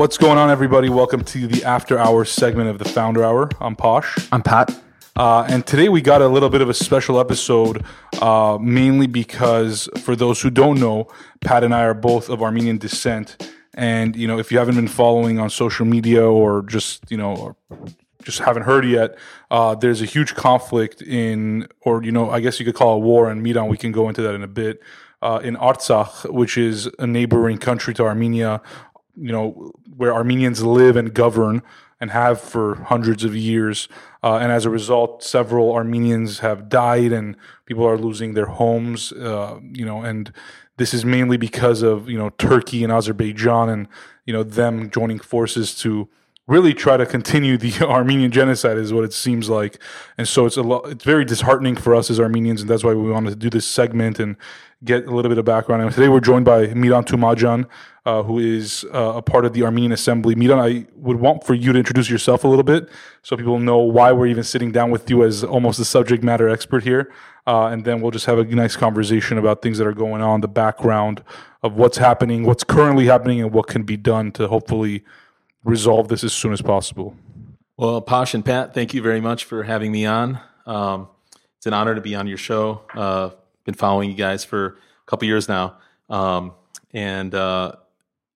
What's going on, everybody? Welcome to the after hours segment of the Founder Hour. I'm Posh. I'm Pat. Uh, and today we got a little bit of a special episode, uh, mainly because for those who don't know, Pat and I are both of Armenian descent. And, you know, if you haven't been following on social media or just, you know, or just haven't heard yet, uh, there's a huge conflict in, or, you know, I guess you could call it war in Miran. We can go into that in a bit. Uh, in Artsakh, which is a neighboring country to Armenia, you know, where Armenians live and govern and have for hundreds of years. Uh, and as a result, several Armenians have died and people are losing their homes, uh, you know, and this is mainly because of, you know, Turkey and Azerbaijan and, you know, them joining forces to really try to continue the Armenian genocide is what it seems like. And so it's a lot, it's very disheartening for us as Armenians. And that's why we wanted to do this segment and get a little bit of background. And today we're joined by Mihran Toumajan, uh, who is uh, a part of the Armenian Assembly. Miran, I would want for you to introduce yourself a little bit so people know why we're even sitting down with you as almost a subject matter expert here. Uh, and then we'll just have a nice conversation about things that are going on, the background of what's happening, what's currently happening, and what can be done to hopefully resolve this as soon as possible. Well, Posh and Pat, thank you very much for having me on. Um, it's an honor to be on your show. Uh, been following you guys for a couple years now, um, and uh,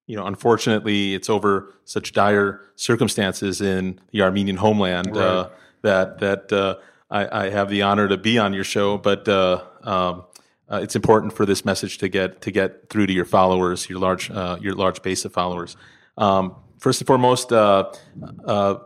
you know, unfortunately, it's over such dire circumstances in the Armenian homeland uh, right. uh, that that uh, I, I, have the honor to be on your show. But uh, um, uh, it's important for this message to get to get through to your followers, your large your large base of followers. Um, first and foremost, I,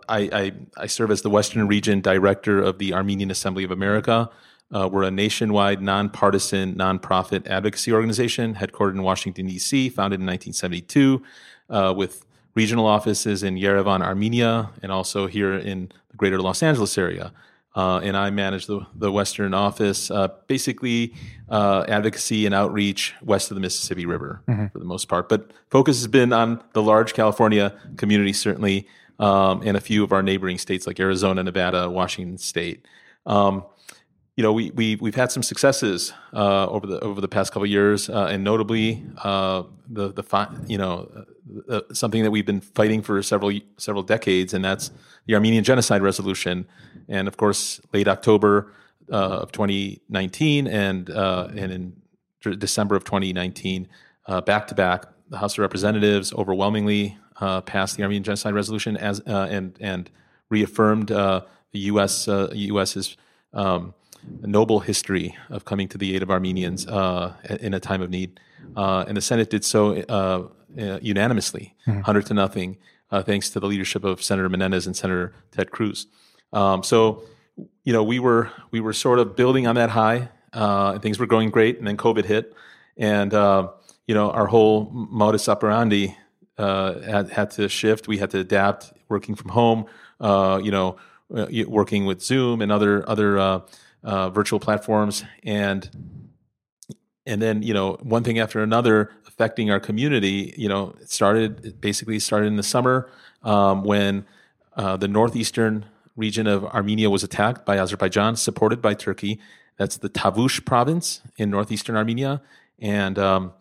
I, I serve as the Western Region Director of the Armenian Assembly of America. Uh, we're a nationwide, nonpartisan, nonprofit advocacy organization headquartered in Washington, D.C., founded in 1972, uh, with regional offices in Yerevan, Armenia, and also here in the greater Los Angeles area. Uh, and I manage the, the Western office, uh, basically uh, advocacy and outreach west of the Mississippi River mm-hmm. for the most part. But focus has been on the large California community, certainly, um, and a few of our neighboring states like Arizona, Nevada, Washington State. Um, you know, we, we we've had some successes uh, over the over the past couple years, uh, and notably uh, the the fi- you know uh, uh, something that we've been fighting for several several decades, and that's the Armenian Genocide Resolution, and of course, late October uh, of 2019, and and in December of 2019, back to back, the House of Representatives overwhelmingly passed the Armenian Genocide Resolution as and and reaffirmed the U.S. U.S.'s um, noble history of coming to the aid of Armenians uh, in a time of need. Uh, and the Senate did so uh, uh unanimously, mm-hmm. 100 to nothing, uh, thanks to the leadership of Senator Menendez and Senator Ted Cruz. Um, so, you know, we were we were sort of building on that high, uh, and things were going great, and then COVID hit, and you know, our whole modus operandi had had to shift. We had to adapt, working from home. you know, working with Zoom and other other uh, virtual platforms, and and then you know one thing after another affecting our community. You know, it started it basically started in the summer um, when uh, the northeastern region of Armenia was attacked by Azerbaijan, supported by Turkey. That's the Tavush province in northeastern Armenia, and um,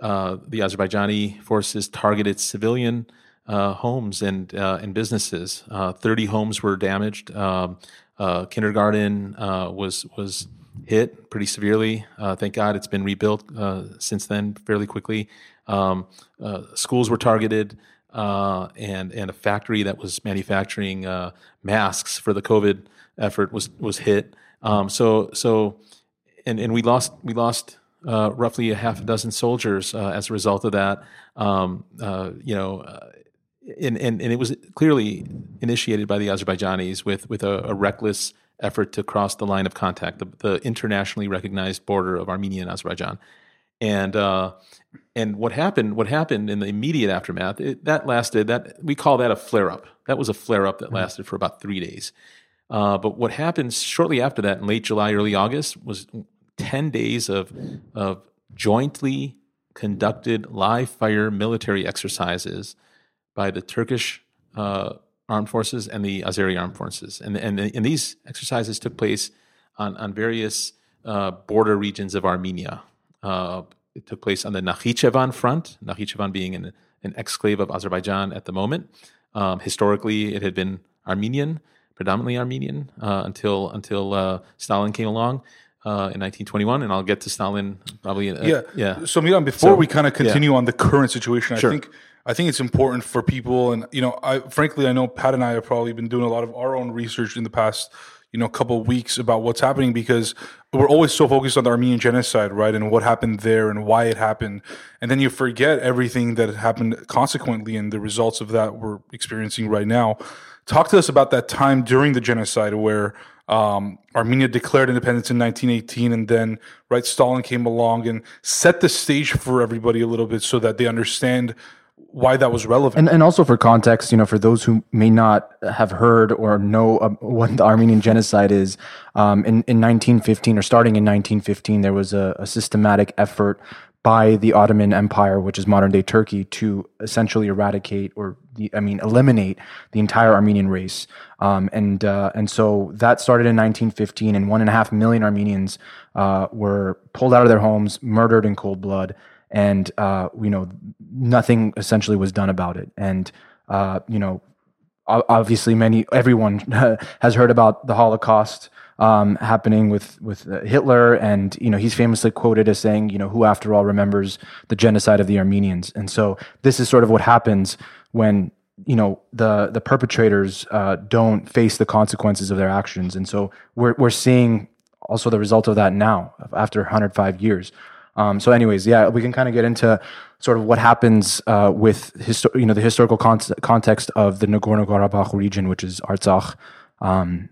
uh, the Azerbaijani forces targeted civilian uh, homes and uh, and businesses. Uh, Thirty homes were damaged. Um, uh, kindergarten uh, was was hit pretty severely. Uh, thank God it's been rebuilt uh, since then fairly quickly. Um, uh, schools were targeted, uh, and and a factory that was manufacturing masks for the COVID effort was was hit. Um, so so, and and we lost we lost. roughly a half a dozen soldiers as a result of that. Um, you know, and, and, and it was clearly initiated by the Azerbaijanis with, with a, a reckless effort to cross the line of contact, the, the, internationally recognized border of Armenia and Azerbaijan. And uh, and what happened? What happened in the immediate aftermath? It, that lasted. That we call that a flare up. That was a flare up that mm-hmm. lasted for about three days. Uh, but what happened shortly after that, in late July, early August, was ten days of of jointly conducted live fire military exercises by the Turkish uh, armed forces and the Azeri armed forces. And, and, and these exercises took place on, on various uh, border regions of Armenia. Uh, it took place on the Nakhichevan front, Nakhichevan being an, an exclave of Azerbaijan at the moment. Um, historically, it had been Armenian, predominantly Armenian, uh, until until uh, Stalin came along. Uh, in 1921, and I'll get to Stalin probably. Uh, yeah, yeah. So Mihran, before So, we kind of continue on the current situation, Sure. I think I think it's important for people, and you know, I frankly I know Pat and I have probably been doing a lot of our own research in the past, you know, couple of weeks about what's happening because we're always so focused on the Armenian genocide, right, and what happened there and why it happened, and then you forget everything that happened consequently and the results of that we're experiencing right now. Talk to us about that time during the genocide where um, Armenia declared independence in 1918, and then right Stalin came along and set the stage for everybody a little bit so that they understand why that was relevant. And, and also for context, you know, for those who may not have heard or know um, what the Armenian genocide is, um, in, in 1915 or starting in 1915, there was a, a systematic effort by the Ottoman Empire, which is modern day Turkey, to essentially eradicate or I mean, eliminate the entire Armenian race. Um, and uh, and so that started in 1915, and one and a half million Armenians uh, were pulled out of their homes, murdered in cold blood, and uh, you know nothing essentially was done about it. And uh, you know, obviously, many everyone has heard about the Holocaust um, happening with with uh, Hitler, and you know he's famously quoted as saying, you know, who after all remembers the genocide of the Armenians. And so this is sort of what happens when you know the the perpetrators uh, don't face the consequences of their actions, and so we're we're seeing also the result of that now after 105 years. Um, so, anyways, yeah, we can kind of get into sort of what happens uh, with histo- you know the historical con- context of the Nagorno Karabakh region, which is Artsakh, um,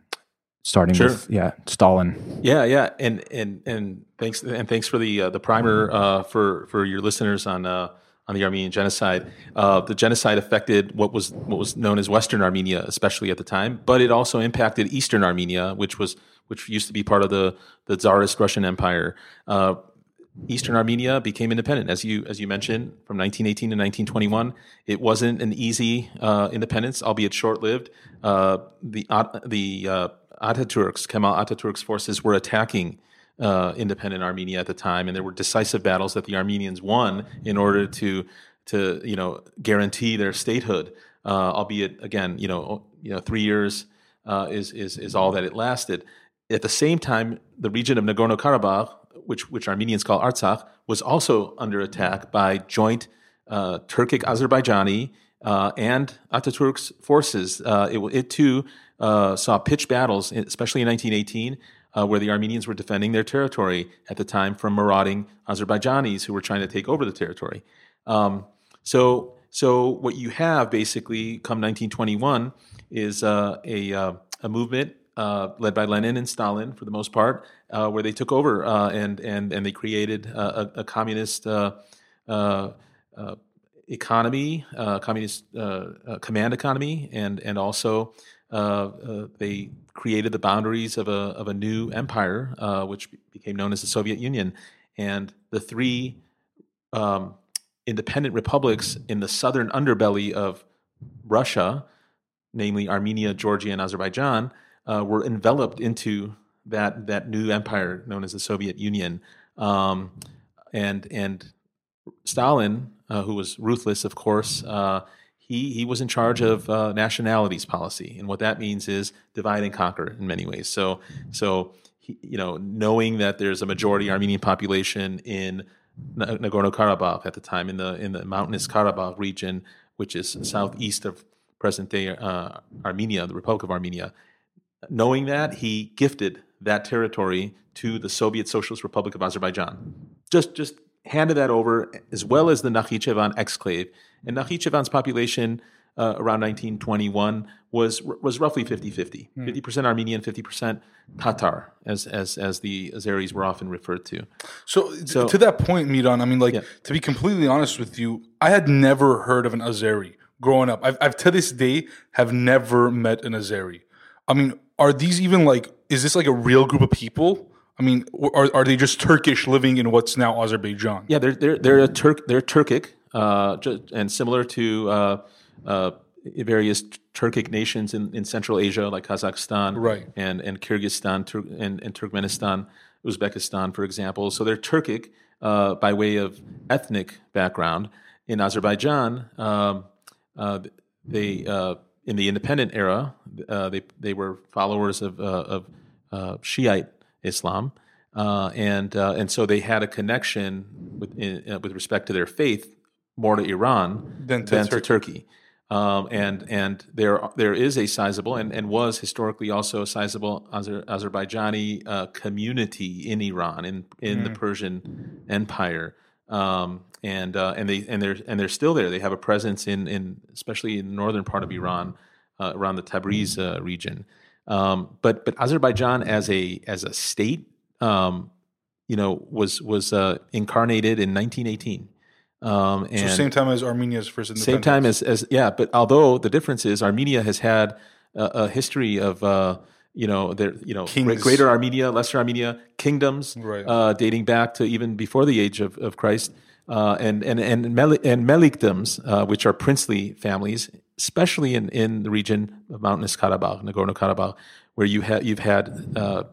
starting Sure. with yeah Stalin. Yeah, yeah, and and and thanks and thanks for the uh, the primer uh, for for your listeners on uh, on the Armenian genocide. Uh, the genocide affected what was what was known as Western Armenia, especially at the time, but it also impacted Eastern Armenia, which was which used to be part of the the Tsarist Russian Empire. Uh, Eastern Armenia became independent, as you as you mentioned, from 1918 to 1921. It wasn't an easy uh, independence, albeit short lived. Uh, the the uh, Ataturks, Kemal Ataturk's forces, were attacking uh, independent Armenia at the time, and there were decisive battles that the Armenians won in order to to you know guarantee their statehood. Uh, albeit again, you know, you know, three years uh, is is is all that it lasted. At the same time, the region of Nagorno Karabakh, which which Armenians call Artsakh, was also under attack by joint uh, Turkic Azerbaijani uh, and Ataturk's forces. Uh, it, it too uh, saw pitched battles, especially in 1918, uh, where the Armenians were defending their territory at the time from marauding Azerbaijanis who were trying to take over the territory. Um, so, so what you have basically come 1921 is uh, a uh, a movement uh, led by Lenin and Stalin for the most part, uh, where they took over and and and they created a, a communist economy, uh, communist uh, uh, command economy, and and also they created the boundaries of a of a new empire, uh, which became known as the Soviet Union, and the three um, independent republics in the southern underbelly of Russia, namely Armenia, Georgia, and Azerbaijan, uh, were enveloped into that that new empire known as the Soviet Union. Um, and and Stalin, uh, who was ruthless, of course, uh, he he was in charge of uh, nationalities policy, and what that means is divide and conquer in many ways. So so he, you know, knowing that there's a majority Armenian population in Nagorno Karabakh at the time in the in the mountainous Karabakh region, which is southeast of present day uh, Armenia, the Republic of Armenia. Knowing that, he gifted that territory to the Soviet Socialist Republic of Azerbaijan. Just just handed that over, as well as the Nakhichevan exclave. And Nakhichevan's population uh, around 1921 was was roughly 50-50. 50% Armenian, 50% Tatar, as as as the Azeris were often referred to. So, So- to that point, Mihran, I mean, like Yeah. to be completely honest with you, I had never heard of an Azeri growing up. I've, I've to this day have never met an Azeri. I mean, are these even like? Is this like a real group of people? I mean, are, are they just Turkish living in what's now Azerbaijan? Yeah, they're they're they're a Turk they're Turkic, uh, and similar to uh, uh, various Turkic nations in, in Central Asia, like Kazakhstan, Right. and and Kyrgyzstan, Tur- and, and Turkmenistan, Uzbekistan, for example. So they're Turkic. uh, by way of ethnic background. In Azerbaijan, um, uh, they uh, in the independent era, uh, they they were followers of of Shiite Islam, and and so they had a connection with in, with respect to their faith more to Iran Than to than Turkey. to Turkey. Um, and and there there is a sizable and, and was historically also a sizable Azer, Azerbaijani uh, community in Iran in in the Persian Empire. Um, and uh, and they and they're and they're still there. They have a presence in in especially in the northern part of Iran, uh, around the Tabriz uh, region. Um, but but Azerbaijan as a as a state, um, you know, was was uh, incarnated in 1918. Um, and So same time as Armenia's first independence. same time as, as yeah, but although the difference is Armenia has had a, a history of uh, you know there you know Kings. greater Armenia, lesser Armenia kingdoms Right. uh, dating back to even before the age of, of Christ, uh, and and and Meli- and Melikdoms, uh, which are princely families, especially in, in the region of Mountainous Karabakh, Nagorno Karabakh, where you have you've had uh,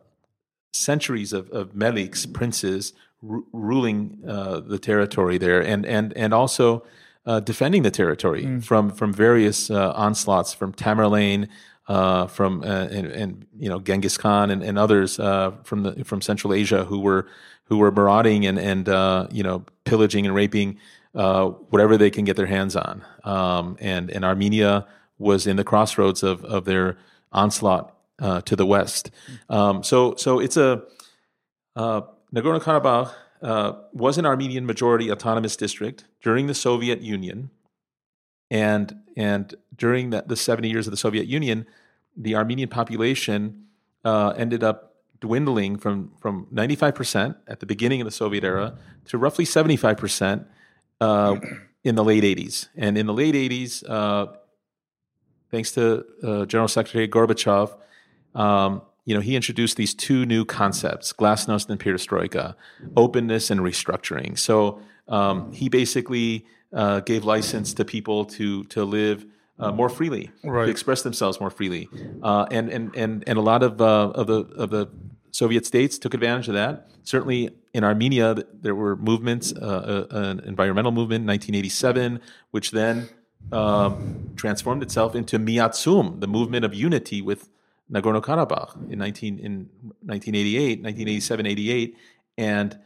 centuries of, of meliks, princes, ru- ruling uh, the territory there, and and and also uh, defending the territory from from various uh, onslaughts from Tamerlane, uh, from uh, and, and you know Genghis Khan and, and others uh, from the from Central Asia who were who were marauding and and uh, you know pillaging and raping uh, whatever they can get their hands on, um, and and Armenia was in the crossroads of of their onslaught uh, to the west. Um, so so it's a uh, Nagorno Karabakh uh, was an Armenian majority autonomous district during the Soviet Union, and and during the, the seventy years of the Soviet Union, the Armenian population uh, ended up dwindling from from ninety five percent at the beginning of the Soviet era to roughly seventy five percent uh, in the late eighties. And in the late eighties, uh, thanks to uh, General Secretary Gorbachev, um, you know, he introduced these two new concepts, glasnost and perestroika, openness and restructuring. So um, he basically uh, gave license to people to to live uh, more freely, Right. to express themselves more freely, uh, and and and and a lot of uh, of the of the Soviet states took advantage of that. Certainly in Armenia, there were movements, uh, uh, an environmental movement in 1987, which then um, transformed itself into Miatsum, the movement of unity with Nagorno Karabakh in 19 in 1988, 1987, 88, and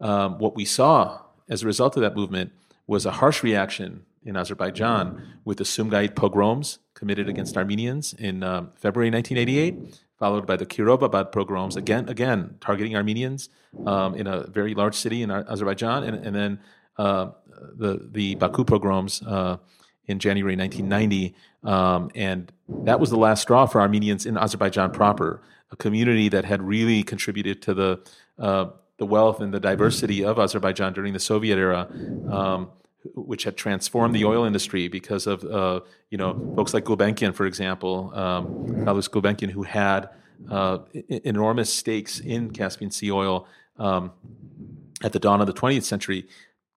um, what we saw as a result of that movement was a harsh reaction in Azerbaijan with the Sumgait pogroms committed against Armenians in um, February 1988, followed by the Kirovabad pogroms again, again targeting Armenians um, in a very large city in Azerbaijan, and, and then uh, the the Baku pogroms uh, in January 1990, um, and that was the last straw for Armenians in Azerbaijan proper, a community that had really contributed to the uh, the wealth and the diversity of Azerbaijan during the Soviet era, um, which had transformed the oil industry because of uh, you know folks like Gulbenkian, for example, um, Calouste Gulbenkian, who had uh, enormous stakes in Caspian Sea oil um, at the dawn of the 20th century.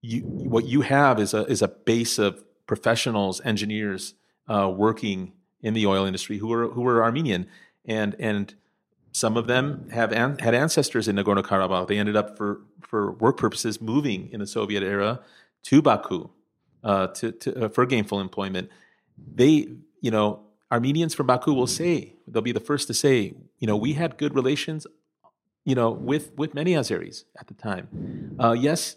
You, what you have is a is a base of professionals, engineers uh, working in the oil industry who were who were Armenian, and and some of them have an, had ancestors in Nagorno Karabakh. They ended up for for work purposes moving in the Soviet era to Baku uh, to, to uh, for gainful employment. They, you know, Armenians from Baku will say they'll be the first to say, you know, we had good relations, you know, with with many Azeris at the time. Uh, yes,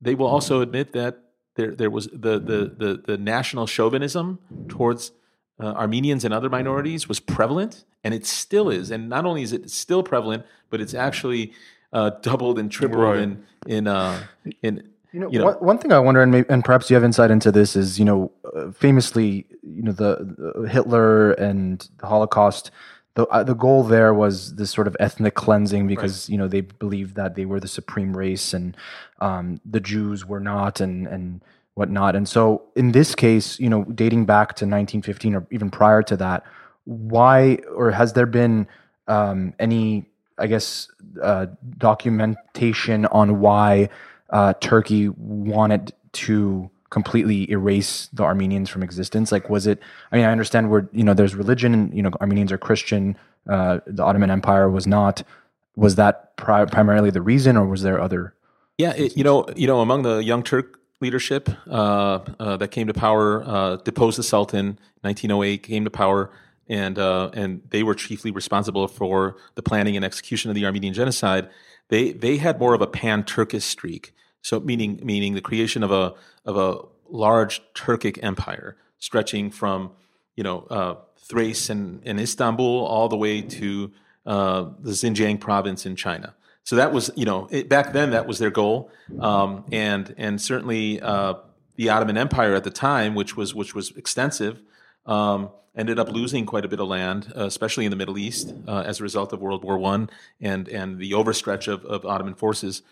they will also admit that there there was the the the, the national chauvinism towards uh, Armenians and other minorities was prevalent, and it still is. And not only is it still prevalent, but it's actually uh, doubled and tripled Right. in in uh, in You know, You know- one, one thing I wonder, and, maybe, and perhaps you have insight into this, is you know, uh, famously, you know, the, the Hitler and the Holocaust. The uh, the goal there was this sort of ethnic cleansing because you know they believed that they were the supreme race and um, the Jews were not, and and whatnot. And so in this case, you know, dating back to 1915 or even prior to that, why or has there been um, any, I guess, uh, documentation on why uh, Turkey wanted to completely erase the Armenians from existence? Like, was it? I mean, I understand where you know there's religion, you know Armenians are Christian. Uh, the Ottoman Empire was not. Was that pri- primarily the reason, or was there other Yeah, it, you know, you know, among the Young Turk leadership uh, uh, that came to power, uh, deposed the Sultan, 1908 came to power, and uh, and they were chiefly responsible for the planning and execution of the Armenian genocide. They they had more of a pan Turkish streak, so meaning meaning the creation of a of a large Turkic empire stretching from you know uh, Thrace and, and Istanbul all the way to uh, the Xinjiang province in China. So that was, you know, it, back then that was their goal, um, and and certainly uh, the Ottoman Empire at the time, which was which was extensive, um, ended up losing quite a bit of land, uh, especially in the Middle East, uh, as a result of World War One and and the overstretch of, of Ottoman forces.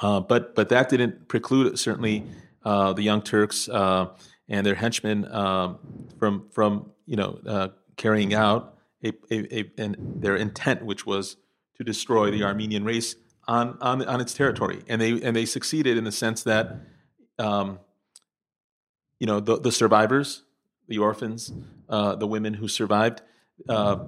Uh, but but that didn't preclude certainly uh, the Young Turks uh, and their henchmen um, from from you know carrying out a, a, a, an, their intent, which was to destroy the Armenian race on, on, on its territory. And they, and they succeeded in the sense that, um, you know, the, the survivors, the orphans, uh, the women who survived, uh,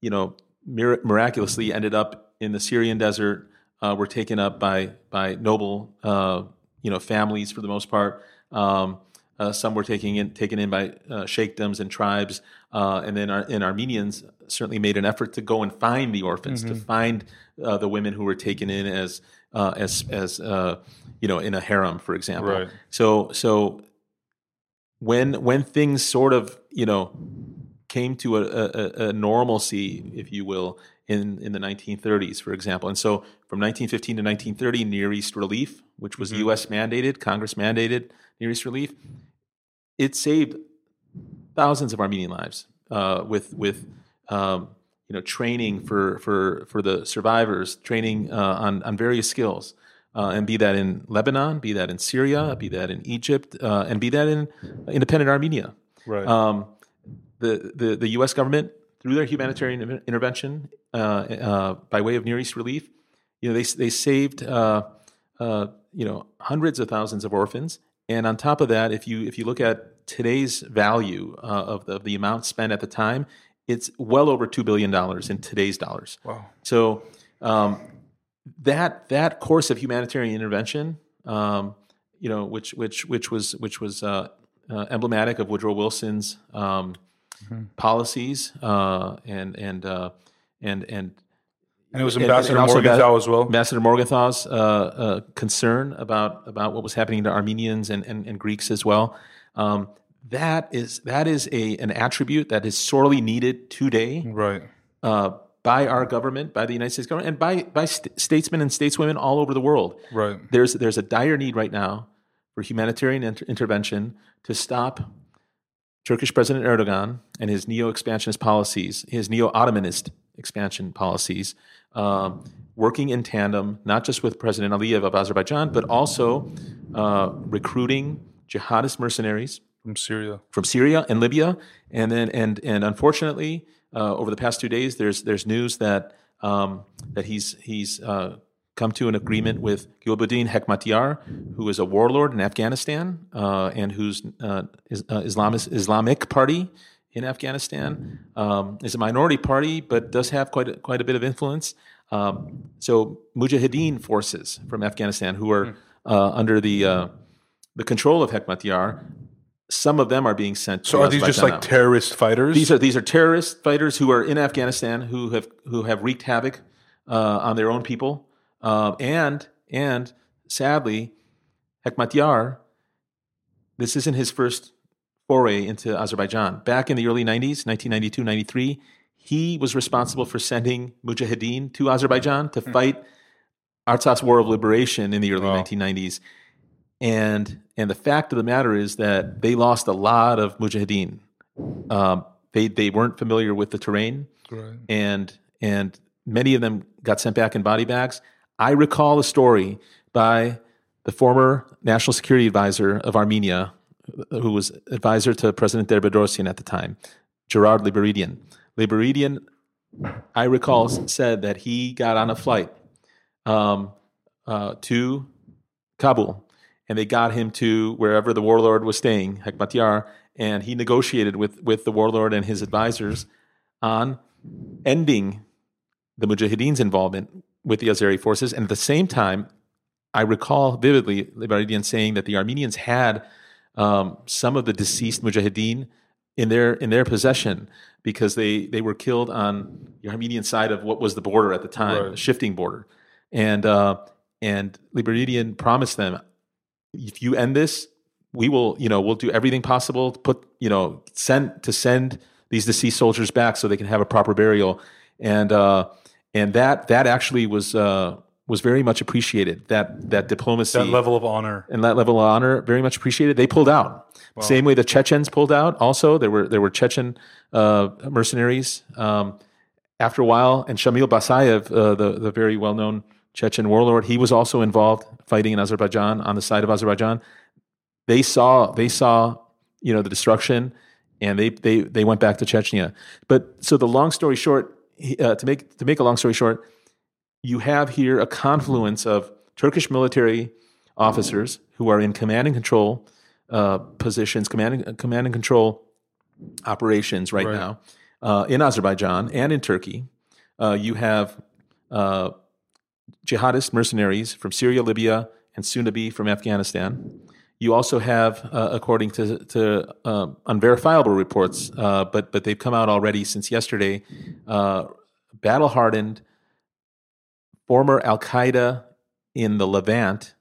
you know, mir- miraculously ended up in the Syrian desert, uh, were taken up by, by noble, uh, you know, families for the most part. Um, uh, some were taken in, taken in by uh, sheikdoms and tribes, uh, and then our, and Armenians certainly made an effort to go and find the orphans, mm-hmm. to find uh, the women who were taken in as uh, as as uh, you know in a harem, for example. Right. So so when when things sort of you know came to a, a, a normalcy, if you will, in, in the 1930s, for example. And so from 1915 to 1930, Near East Relief, which was mm-hmm. U.S. mandated, Congress mandated Near East Relief, it saved thousands of Armenian lives uh, with with um, you know training for for for the survivors, training uh, on on various skills, uh, and be that in Lebanon, be that in Syria, be that in Egypt, uh, and be that in independent Armenia. Right. Um, the, the the U.S. government through their humanitarian intervention uh, uh, by way of Near East relief, you know they they saved you know hundreds of thousands of orphans and on top of that, if you if you look at today's value uh, of, the, of the amount spent at the time, it's well over two billion dollars in today's dollars. Wow! So um, that that course of humanitarian intervention, um, you know, which which which was which was uh, uh, emblematic of Woodrow Wilson's um, mm-hmm. policies uh, and and uh, and and and it was Ambassador and, and Morgenthau as well. Ambassador Morgenthau's uh, uh, concern about about what was happening to Armenians and, and, and Greeks as well. Um, that is that is a an attribute that is sorely needed today, right? Uh, by our government, by the United States government, and by by st- statesmen and stateswomen all over the world. Right. There's there's a dire need right now for humanitarian inter- intervention to stop Turkish President Erdogan and his neo-expansionist policies, his neo-Ottomanist expansion policies, um, working in tandem, not just with President Aliyev of Azerbaijan, but also uh, recruiting jihadist mercenaries from Syria, from Syria and Libya, and then and and unfortunately, uh, over the past two days, there's there's news that um, that he's he's uh, come to an agreement with Gulbuddin Hekmatyar, who is a warlord in Afghanistan uh, and whose uh, is, uh, Islamic Islamic Party in Afghanistan. Um, is a minority party, but does have quite a, quite a bit of influence. Um, so Mujahideen forces from Afghanistan, who are uh, under the uh, the control of Hekmatyar, some of them are being sent. So are these just like terrorist fighters? These are these are terrorist fighters who are in Afghanistan who have who have wreaked havoc uh, on their own people, uh, and and sadly, Hekmatyar. This isn't his first foray into Azerbaijan. Back in the early 90s, 1992, 93, he was responsible for sending Mujahideen to Azerbaijan to hmm. fight Artsakh's War of Liberation in the early wow. 1990s. And, and the fact of the matter is that they lost a lot of Mujahideen. Um, they, they weren't familiar with the terrain, right. and, and many of them got sent back in body bags. I recall a story by the former national security advisor of Armenia, who was advisor to President Der at the time, Gerard Libaridian. Liberidian, I recall, said that he got on a flight um, uh, to Kabul, and they got him to wherever the warlord was staying, Hekmatyar, and he negotiated with, with the warlord and his advisors on ending the Mujahideen's involvement with the Azeri forces, and at the same time, I recall vividly Libaridian saying that the Armenians had um, some of the deceased mujahideen in their in their possession because they they were killed on the Armenian side of what was the border at the time, Right. the shifting border, and uh, and Libaridian promised them, if you end this, we will you know we'll do everything possible to put you know send to send these deceased soldiers back so they can have a proper burial, and uh, and that that actually was uh, was very much appreciated that that diplomacy That level of honor. and that level of honor very much appreciated. They pulled out. Same way the Chechens pulled out. Also, there were there were Chechen uh, mercenaries. Um, after a while, and Shamil Basayev, uh, the the very well known Chechen warlord, he was also involved fighting in Azerbaijan on the side of Azerbaijan. They saw they saw you know the destruction, and they they they went back to Chechnya. But so the long story short, uh, to make to make a long story short, you have here a confluence of Turkish military officers who are in command and control uh, positions, command and, command and control operations right, Right. now uh, in Azerbaijan and in Turkey. Uh, you have uh, jihadist mercenaries from Syria, Libya, and soon to be from Afghanistan. You also have, uh, according to, to uh, unverifiable reports, uh, but but they've come out already since yesterday, uh, battle hardened former Al Qaeda in the Levant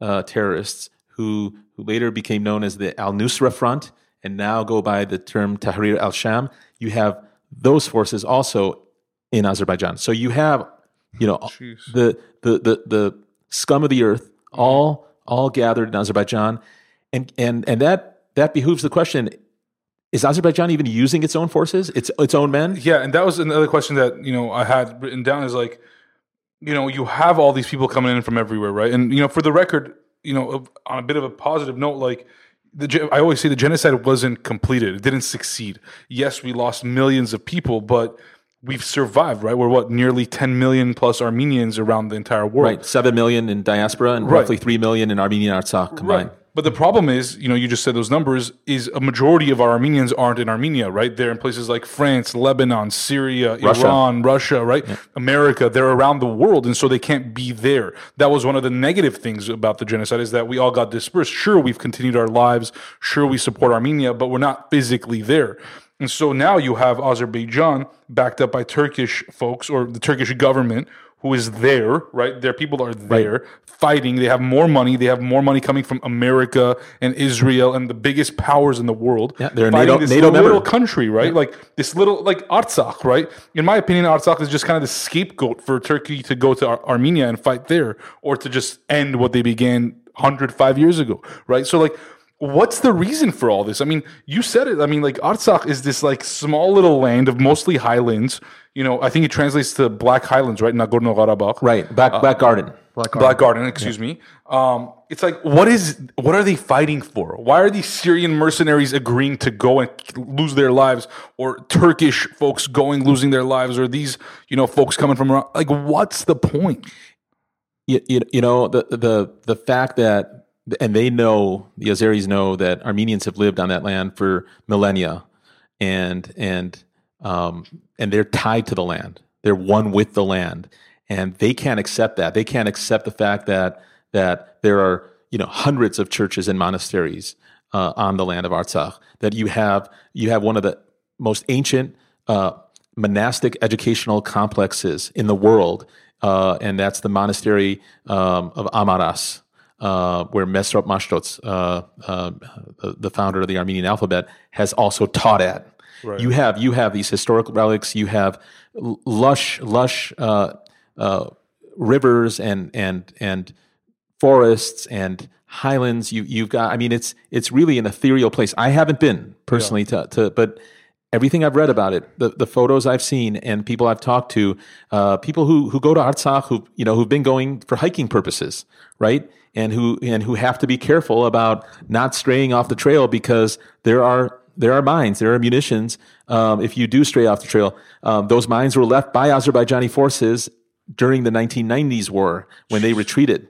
uh, terrorists who who later became known as the Al Nusra Front and now go by the term Tahrir al Sham. You have those forces also in Azerbaijan. So you have, you know, Jeez. the, the the the scum of the earth all all gathered in Azerbaijan, and and and that that behooves the question: Is Azerbaijan even using its own forces, its its own men? Yeah, and that was another question that you know I had written down is like, you know, you have all these people coming in from everywhere, right? And you know, for the record, you know, on a bit of a positive note, like the I always say the genocide wasn't completed; it didn't succeed. Yes, we lost millions of people, but we've survived, right? We're what nearly 10 million plus Armenians around the entire world. Right, seven million in diaspora and Right. roughly three million in Armenian Artsakh combined. Right. But the problem is, you know, you just said those numbers is a majority of our Armenians aren't in Armenia, right? They're in places like France, Lebanon, Syria, Russia. Iran, Russia, right? America. They're around the world, and so they can't be there. That was one of the negative things about the genocide is that we all got dispersed. Sure, we've continued our lives. Sure, we support Armenia, but we're not physically there. And so now you have Azerbaijan backed up by Turkish folks or the Turkish government who is there, right? Their people are there fighting. They have more money. They have more money coming from America and Israel and the biggest powers in the world. Yeah, they're NATO- this NATO little member. country, right? Like this little, like Artsakh, right? In my opinion, Artsakh is just kind of the scapegoat for Turkey to go to Ar- Armenia and fight there, or to just end what they began 105 years ago, right? So, like, what's the reason for all this? I mean, you said it. I mean, like Artsakh is this like small little land of mostly highlands. You know, I think it translates to Black Highlands, right? Nagorno Karabakh, Right, back back garden. Black Garden, excuse me. Um, it's like, what is, what are they fighting for? Why are these Syrian mercenaries agreeing to go and lose their lives, or Turkish folks going losing their lives, or these, you know, folks coming from around? Like, what's the point? you, you, you know the the the fact that and they know the Azeris know that Armenians have lived on that land for millennia, and and um, and they're tied to the land. They're one with the land, and they can't accept that. They can't accept the fact that that there are you know hundreds of churches and monasteries uh, on the land of Artsakh. That you have you have one of the most ancient uh, monastic educational complexes in the world, uh, and that's the monastery um, of Amaras, uh, where Mesrop Mashtots, uh, uh, the, the founder of the Armenian alphabet, has also taught at. You have you have these historical relics. You have lush lush uh, uh, rivers and and and forests and highlands. You you've got. I mean, it's it's really an ethereal place. I haven't been personally to, to but everything I've read about it, the, the photos I've seen, and people I've talked to, uh, people who who go to Artsakh, who you know who've been going for hiking purposes, right? And who and who have to be careful about not straying off the trail because there are there are mines, there are munitions. Um, if you do stray off the trail, um, those mines were left by Azerbaijani forces during the 1990s war when they retreated.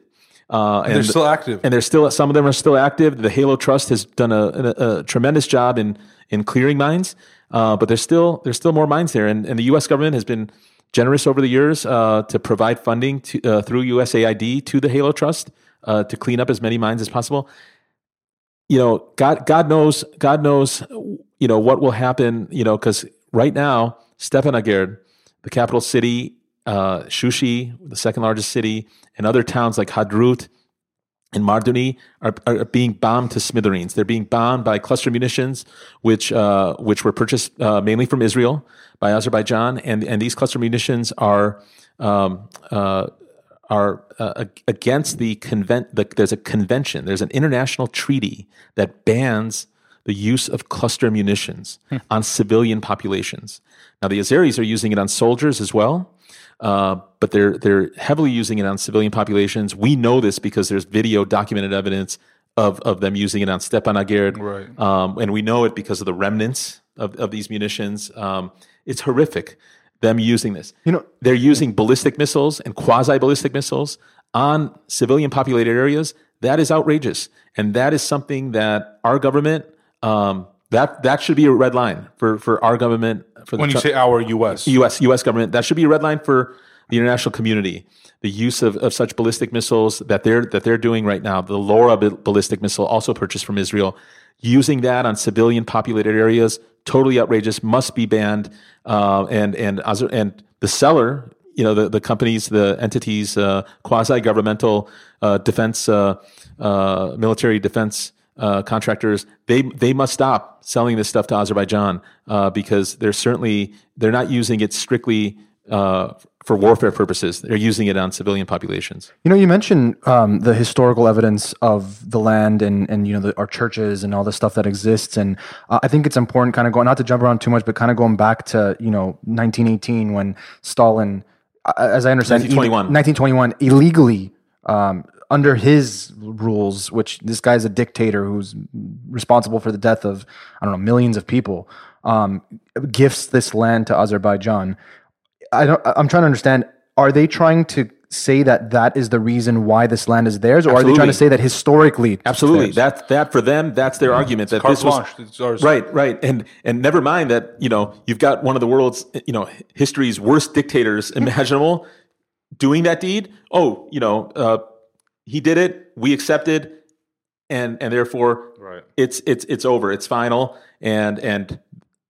Uh, and They're still active. and they're still some of them are still active. The Halo Trust has done a, a, a tremendous job in in clearing mines, uh, but there's still there's still more mines there, and, and the U.S. government has been generous over the years uh, to provide funding to, uh, through USAID to the Halo Trust uh, to clean up as many mines as possible. You know, God, God knows, God knows, you know what will happen. You know, because right now, Stepanakert, the capital city, uh, Shushi, the second largest city, and other towns like Hadrut and Marduni are, are being bombed to smithereens. They're being bombed by cluster munitions, which uh, which were purchased uh, mainly from Israel by Azerbaijan, and and these cluster munitions are um, uh, are uh, against the convent. The, there's a convention. There's an international treaty that bans the use of cluster munitions hmm. on civilian populations. Now the Azeris are using it on soldiers as well. But they're they're heavily using it on civilian populations. We know this because there's video documented evidence of of them using it on Stepanakert, right. um, and we know it because of the remnants of, of these munitions. Um, it's horrific them using this. You know, they're using ballistic missiles and quasi ballistic missiles on civilian populated areas. That is outrageous, and that is something that our government. Um, that that should be a red line for for our government. For when you say our U.S. U.S. U.S. government, that should be a red line for the international community. The use of, of such ballistic missiles that they're that they're doing right now, the LORA ballistic missile, also purchased from Israel, using that on civilian populated areas, totally outrageous, must be banned. Uh, and and and the seller, you know, the the companies, the entities, uh, quasi governmental uh, defense, uh, uh, military defense uh, contractors, they they must stop selling this stuff to Azerbaijan because they're certainly they're not using it strictly uh, for warfare purposes. They're using it on civilian populations. You know, you mentioned um, the historical evidence of the land and and you know the, our churches and all the stuff that exists, and uh, I think it's important, kind of going not to jump around too much, but kind of going back to you know 1918 when Stalin, uh, as I understand, 1921, 1921 illegally um, under his rules, which this guy's a dictator who's responsible for the death of I don't know millions of people, um, gifts this land to Azerbaijan. I don't. I'm trying to understand. Are they trying to say that that is the reason why this land is theirs, or Absolutely. are they trying to say that historically? Absolutely, that that for them, that's their argument. That this was right, right, and and never mind that you know you've got one of the world's you know history's worst dictators imaginable doing that deed. Oh, you know, uh, he did it. We accepted, and and therefore, right. it's it's it's over. It's final, and and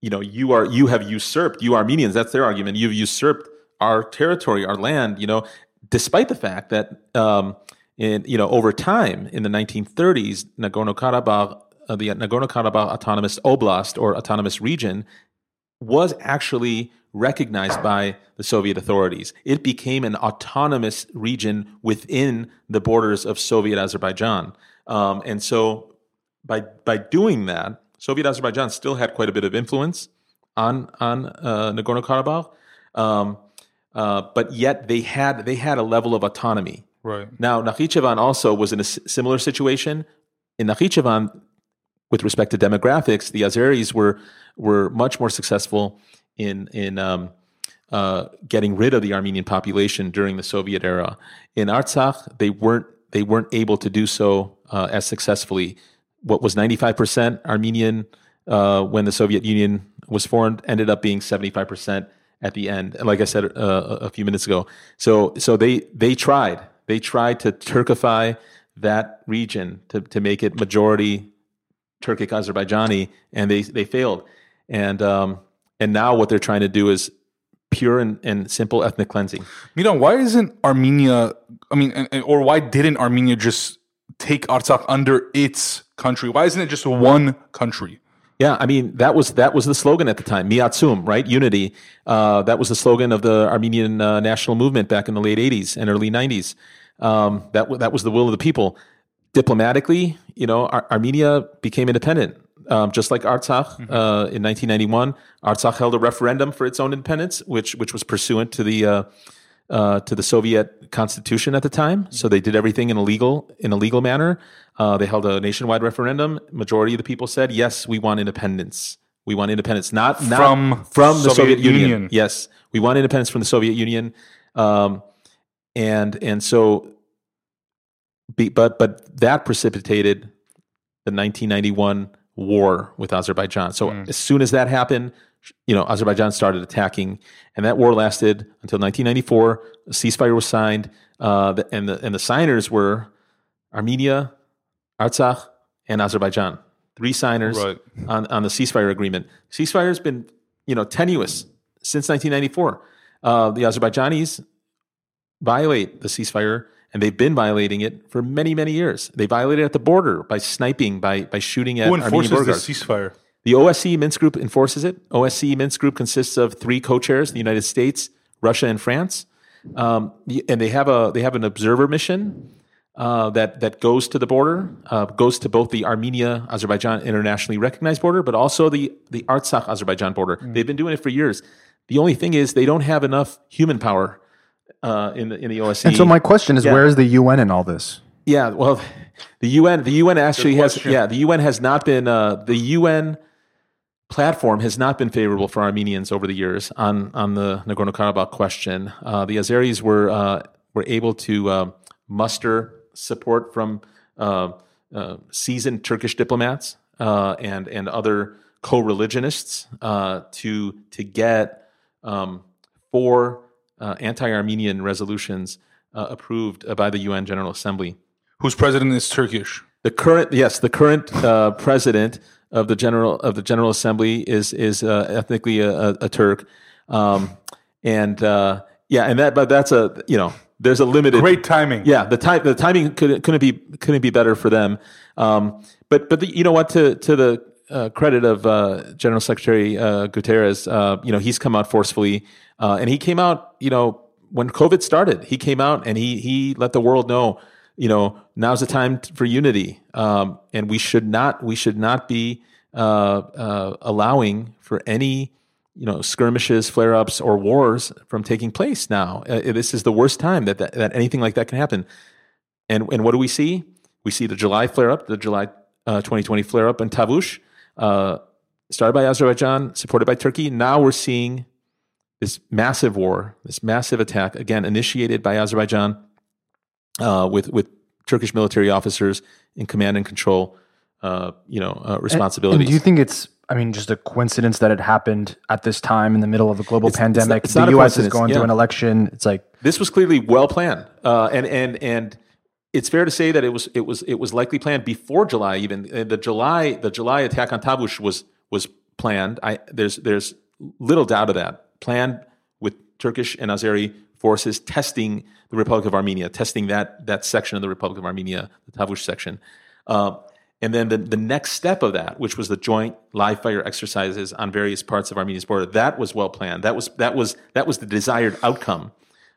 you know you are you have usurped you Armenians. That's their argument. You've usurped our territory, our land. You know, despite the fact that um, in you know over time in the 1930s, Nagorno Karabakh, uh, the Nagorno Karabakh Autonomous Oblast or Autonomous Region, was actually recognized by the Soviet authorities. It became an autonomous region within the borders of Soviet Azerbaijan. Um, and so by, by doing that, Soviet Azerbaijan still had quite a bit of influence on, on uh, Nagorno Karabakh. Um, uh, but yet they had, they had a level of autonomy. Right. Now, Nakhichevan also was in a similar situation. In Nakhichevan, with respect to demographics, the Azeris were, were much more successful in in um, uh, getting rid of the Armenian population during the Soviet era. In Artsakh, they weren't they weren't able to do so uh, as successfully. What was 95% Armenian uh, when the Soviet Union was formed ended up being 75% at the end. Like I said uh, a few minutes ago, so so they they tried they tried to Turkify that region to to make it majority Turkic Azerbaijani, and they they failed. And um, and now what they're trying to do is pure and, and simple ethnic cleansing. You know why isn't Armenia, I mean, or why didn't Armenia just take Artsakh under its country? Why isn't it just one country? Yeah, I mean that was that was the slogan at the time, Miatsum, right? Unity. Uh, that was the slogan of the Armenian uh, national movement back in the late '80s and early '90s. Um, that that was the will of the people. Diplomatically, you know, Ar- Armenia became independent um, just like Artsakh mm-hmm. uh, in 1991. Artsakh held a referendum for its own independence, which which was pursuant to the uh, to the Soviet constitution at the time. So they did everything in a legal in a legal manner. Uh, they held a nationwide referendum. Majority of the people said, "Yes, we want independence. We want independence, not, not from from the Soviet, Soviet Union. Union. Yes, we want independence from the Soviet Union." Um, and and so, be, but but that precipitated the 1991 war with Azerbaijan. So mm. as soon as that happened, you know, Azerbaijan started attacking, and that war lasted until 1994. A ceasefire was signed, uh, and the and the signers were Armenia, Artsakh, and Azerbaijan. Three signers Right. on, on the ceasefire agreement. Ceasefire has been, you know, tenuous since 1994. Uh, the Azerbaijanis violate the ceasefire, and they've been violating it for many, many years. They violate it at the border by sniping, by by shooting at Who enforces the ceasefire? The OSCE Minsk Group enforces it. OSCE Minsk Group consists of three co-chairs: the United States, Russia, and France. Um, and they have a they have an observer mission uh, that that goes to the border, uh, goes to both the Armenia Azerbaijan internationally recognized border, but also the the Artsakh Azerbaijan border. They've been doing it for years. The only thing is they don't have enough human power uh, in the in the OSCE. And so my question is, Yeah. where is the UN in all this? Yeah, well, the UN, the UN actually has, yeah, the UN has not been, uh, the UN platform has not been favorable for Armenians over the years on on the Nagorno Karabakh question. Uh, the Azeris were uh, were able to um muster support from uh, uh, seasoned Turkish diplomats uh, and and other co-religionists uh, to to get um, four uh, anti-Armenian resolutions uh, approved uh, by the UN General Assembly Whose president is Turkish? The current yes the current uh, president of the general of the general assembly is is uh, ethnically a, a, a turk um, and uh, yeah and that but that's a you know there's a limited Great timing. yeah the time the timing couldn't couldn't be couldn't be better for them um, but but the, you know what to to the uh, credit of uh, General Secretary uh, Guterres, uh, you know he's come out forcefully, uh, and he came out, you know, when COVID started, he came out and he he let the world know, you know, now's the time for unity, um, and we should not we should not be uh, uh, allowing for any you know skirmishes, flare ups, or wars from taking place. Now, uh, this is the worst time that, that that anything like that can happen. And and what do we see? We see the July flare up, the July uh, 2020 flare up in Tavush, uh, started by Azerbaijan, supported by Turkey. Now we're seeing this massive war, this massive attack, again initiated by Azerbaijan uh, with with Turkish military officers in command and control, uh, you know, uh, responsibilities. And do you think it's, I mean, just a coincidence that it happened at this time in the middle of a global It's- it's not- pandemic? it's the U.S. is going yeah. through an election. It's like, this was clearly well planned, uh, and and and it's fair to say that it was it was it was likely planned before July. Even Uh, the July the July attack on Tavush was was planned. I there's there's little doubt of that. Planned with Turkish and Azeri forces testing the Republic of Armenia, testing that that section of the Republic of Armenia, the Tavush section. Uh, and then the, the next step of that, which was the joint live fire exercises on various parts of Armenia's border, that was well planned. That was that was that was the desired outcome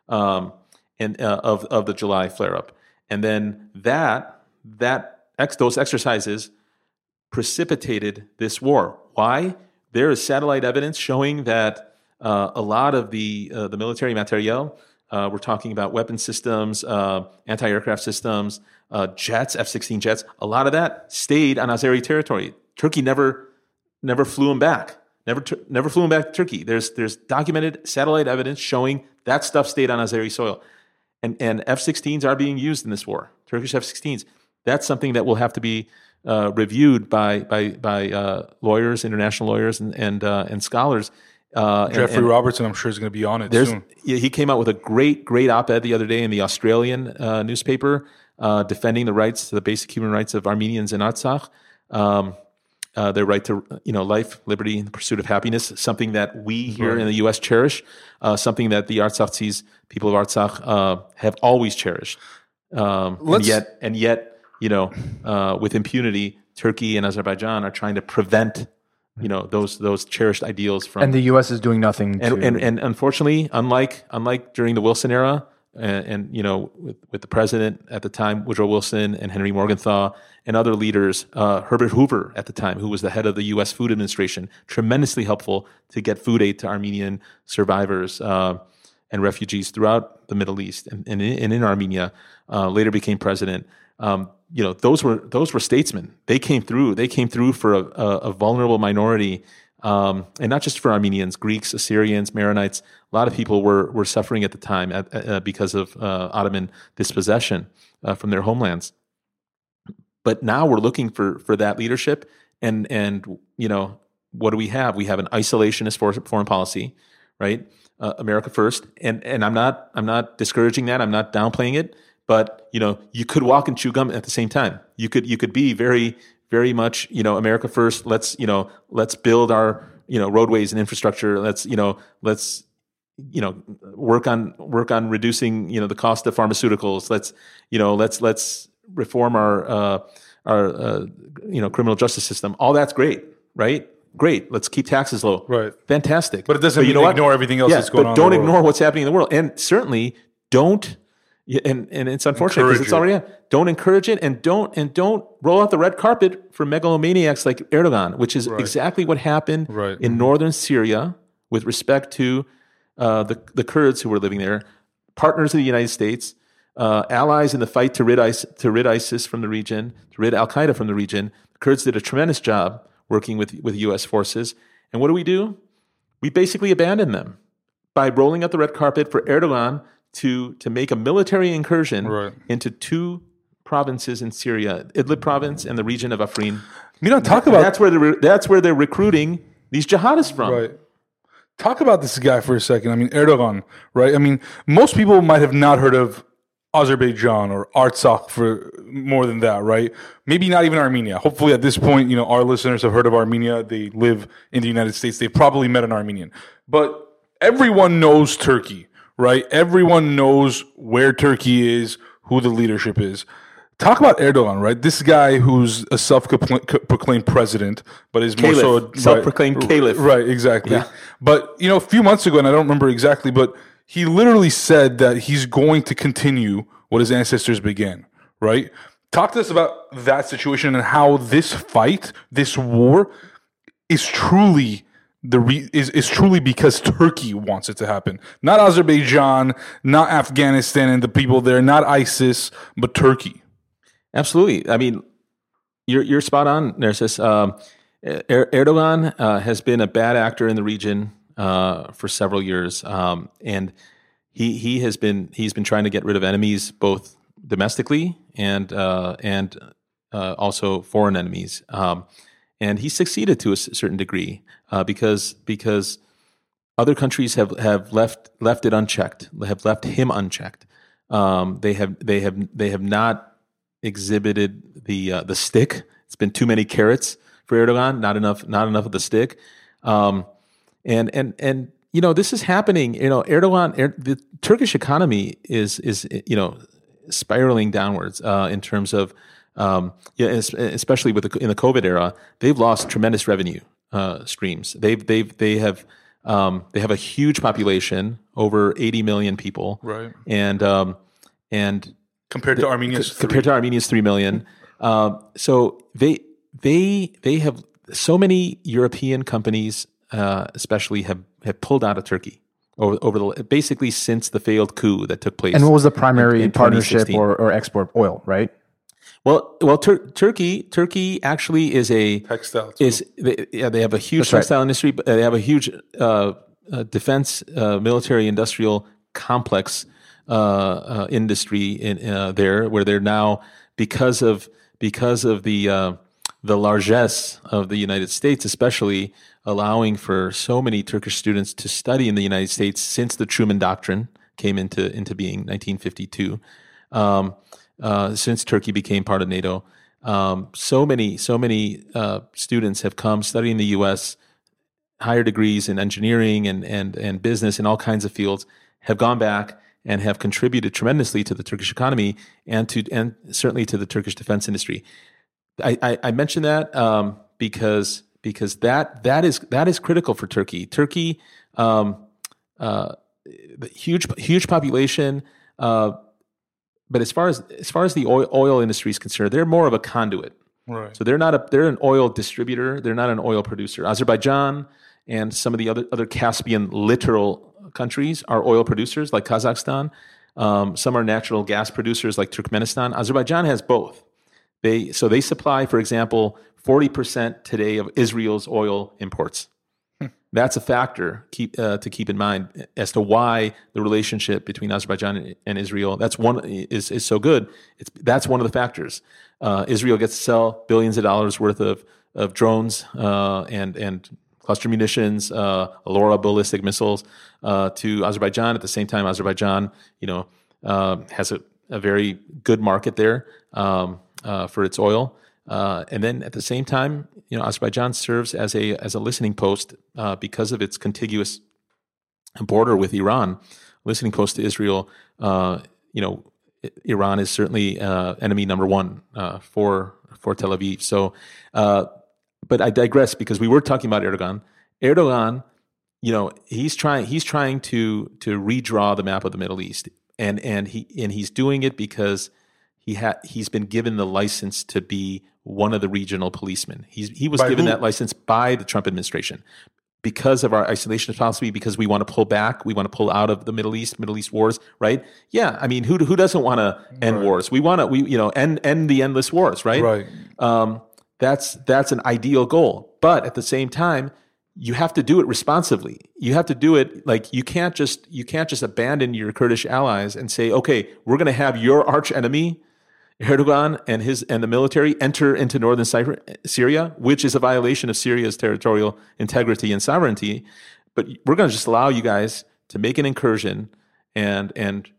um, and uh, of of the July flare up, and then that that ex, those exercises precipitated this war. Why? There is satellite evidence showing that uh, a lot of the uh, the military materiel, uh, we're talking about weapon systems, uh, anti aircraft systems, uh, jets, F sixteen jets. A lot of that stayed on Azeri territory. Turkey never never flew them back. Never, never flew them back to Turkey. There's, there's documented satellite evidence showing that stuff stayed on Azeri soil, and and F-16s are being used in this war. Turkish F-16s. That's something that will have to be uh, reviewed by by by lawyers, international lawyers, and and and scholars. Uh, Geoffrey and- Robertson, I'm sure, is going to be on it soon. yeah, he came out with a great, great op-ed the other day in the Australian uh, newspaper, uh, defending the rights to the basic human rights of Armenians in Artsakh, um, uh, their right to you know life, liberty, and the pursuit of happiness, something that we here in the U.S. cherish, uh, something that the Artsakhtsis, people of Artsakh, uh, have always cherished, um, and yet, and yet, you know, uh, with impunity, Turkey and Azerbaijan are trying to prevent. You know those those cherished ideals from and the U.S. is doing nothing to. and, and and unfortunately, unlike unlike during the Wilson era, and, and you know with, with the president at the time, Woodrow Wilson and Henry Morgenthau and other leaders, uh, Herbert Hoover at the time, who was the head of the U.S. Food Administration, tremendously helpful to get food aid to Armenian survivors uh, and refugees throughout the Middle East and, and, in, and in Armenia. Uh, later became president. Um, you know, those were those were statesmen. They came through. They came through for a, a, a vulnerable minority um, and not just for Armenians, Greeks, Assyrians, Maronites. A lot of people were were suffering at the time at, uh, because of uh, Ottoman dispossession uh, from their homelands. But now we're looking for for that leadership, and and you know what do we have? We have an isolationist foreign policy, right? Uh, America first, and and I'm not I'm not discouraging that. I'm not downplaying it, but you know you could walk and chew gum at the same time. You could you could be very very much you know America first. Let's you know let's build our you know roadways and infrastructure. Let's you know let's you know work on work on reducing you know the cost of pharmaceuticals. Let's you know let's let's reform our uh, our uh, you know criminal justice system. All that's great, right? Great. Let's keep taxes low. Right. Fantastic. But it doesn't you mean know what? ignore everything else yeah, that's going but on don't ignore what's happening in the world, and certainly don't. Yeah, And and it's unfortunate because it's it. already don't encourage it, and don't and don't roll out the red carpet for megalomaniacs like Erdogan, which is exactly what happened Right. in northern Syria with respect to uh, the the Kurds who were living there, partners of the United States, uh, allies in the fight to rid ISIS, to rid ISIS from the region, to rid Al Qaeda from the region. The Kurds did a tremendous job working with with U.S. forces, and what do we do? We basically abandon them by rolling out the red carpet for Erdogan to to make a military incursion Right. into two provinces in Syria, Idlib province and the region of Afrin. You know, talk And about that's where they're that's where they're recruiting these jihadists from. Right. Talk about this guy for a second. I mean, Erdogan, right? I mean, most people might have not heard of Azerbaijan or Artsakh for more than that, right? Maybe not even Armenia. Hopefully, at this point, you know, our listeners have heard of Armenia. They live in the United States. They've probably met an Armenian. But everyone knows Turkey, right? Everyone knows where Turkey is, who the leadership is. Talk about Erdogan, right? This guy who's a self-proclaimed president, but is more so Caliph. Self-proclaimed right, caliph. Right, exactly. But you know, a few months ago, and I don't remember exactly, but he literally said that he's going to continue what his ancestors began. Right? Talk to us about that situation and how this fight, this war, is truly the re- is is truly because Turkey wants it to happen, not Azerbaijan, not Afghanistan and the people there, not ISIS, but Turkey. Absolutely. I mean, you're you're spot on, Narcissus. Um, er- Erdogan uh, has been a bad actor in the region uh, for several years, um, and he he has been he's been trying to get rid of enemies both domestically and uh, and uh, also foreign enemies. Um, and he succeeded to a certain degree uh, because because other countries have, have left left it unchecked, have left him unchecked. Um, they have they have they have not exhibited the uh, the stick. It's been too many carrots for Erdogan, not enough not enough of the stick. Um, and and and you know this is happening. You know Erdogan, er, the Turkish economy is is you know spiraling downwards uh, in terms of um, yeah, especially with the, in the COVID era, they've lost tremendous revenue uh, streams. They've they've they have um, they have a huge population, over 80 million people, Right. and um, and Compared to Armenia's three. compared to Armenia's three million. Um, so they they they have so many European companies, uh, especially have have pulled out of Turkey over over the basically since the failed coup that took place. And what was the primary in partnership or, or export? Oil, right? Well, well, Tur- Turkey Turkey actually is a textile. too. is they, yeah they have a huge right. textile industry, but they have a huge uh, uh, defense, uh, military, industrial complex uh, uh, industry in uh, there, where they're now because of because of the uh, the largesse of the United States, especially allowing for so many Turkish students to study in the United States since the Truman Doctrine came into into being 1952. Um, uh, since Turkey became part of NATO, um, so many so many uh, students have come studying the U.S. higher degrees in engineering and and and business and all kinds of fields have gone back and have contributed tremendously to the Turkish economy and to and certainly to the Turkish defense industry. I, I, I mention that um, because because that that is that is critical for Turkey. Turkey, um, uh, huge huge population, uh, but as far as as far as the oil, oil industry is concerned, they're more of a conduit. right. So they're not a they're an oil distributor. They're not an oil producer. Azerbaijan and some of the other other Caspian littoral countries are oil producers, like Kazakhstan. Um, some are natural gas producers, like Turkmenistan. Azerbaijan has both. They so they supply, for example, forty percent today of Israel's oil imports. That's a factor keep, uh, to keep in mind as to why the relationship between Azerbaijan and Israel that's one is, is so good. It's that's one of the factors. Uh, Israel gets to sell billions of dollars worth of of drones uh, and and cluster munitions, uh, ballistic missiles uh, to Azerbaijan. At the same time, Azerbaijan, you know, uh, has a, a, very good market there um, uh, for its oil. Uh, and then at the same time, you know, Azerbaijan serves as a as a listening post uh, because of its contiguous border with Iran, listening post to Israel. you know, Iran is certainly enemy number one for for Tel Aviv. So but I digress because we were talking about Erdogan. Erdogan, you know, he's trying he's trying to to redraw the map of the Middle East, and and he and he's doing it because he had he's been given the license to be one of the regional policemen. He's he was by given who? that license by the Trump administration because of our isolationist policy, because we want to pull back, we want to pull out of the Middle East, Middle East wars, right? Yeah, I mean, who who doesn't want to end right. wars? We want to, we you know, end end the endless wars, right? Right. Um, that's that's an ideal goal. But at the same time, you have to do it responsibly. You have to do it like you can't just you can't just abandon your Kurdish allies and say, okay, we're going to have your arch enemy Erdogan and his and the military enter into northern Syria, which is a violation of Syria's territorial integrity and sovereignty. But we're going to just allow you guys to make an incursion, and and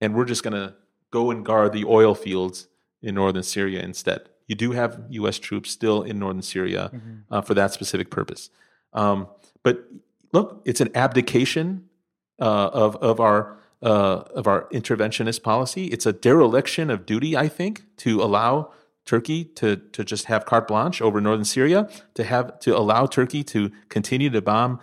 and we're just going to go and guard the oil fields in northern Syria instead. You do have U.S. troops still in northern Syria mm-hmm. uh, for that specific purpose. Um, but look, it's an abdication uh, of of our uh, of our interventionist policy. It's a dereliction of duty, I think, to allow Turkey to to just have carte blanche over northern Syria, to have to allow Turkey to continue to bomb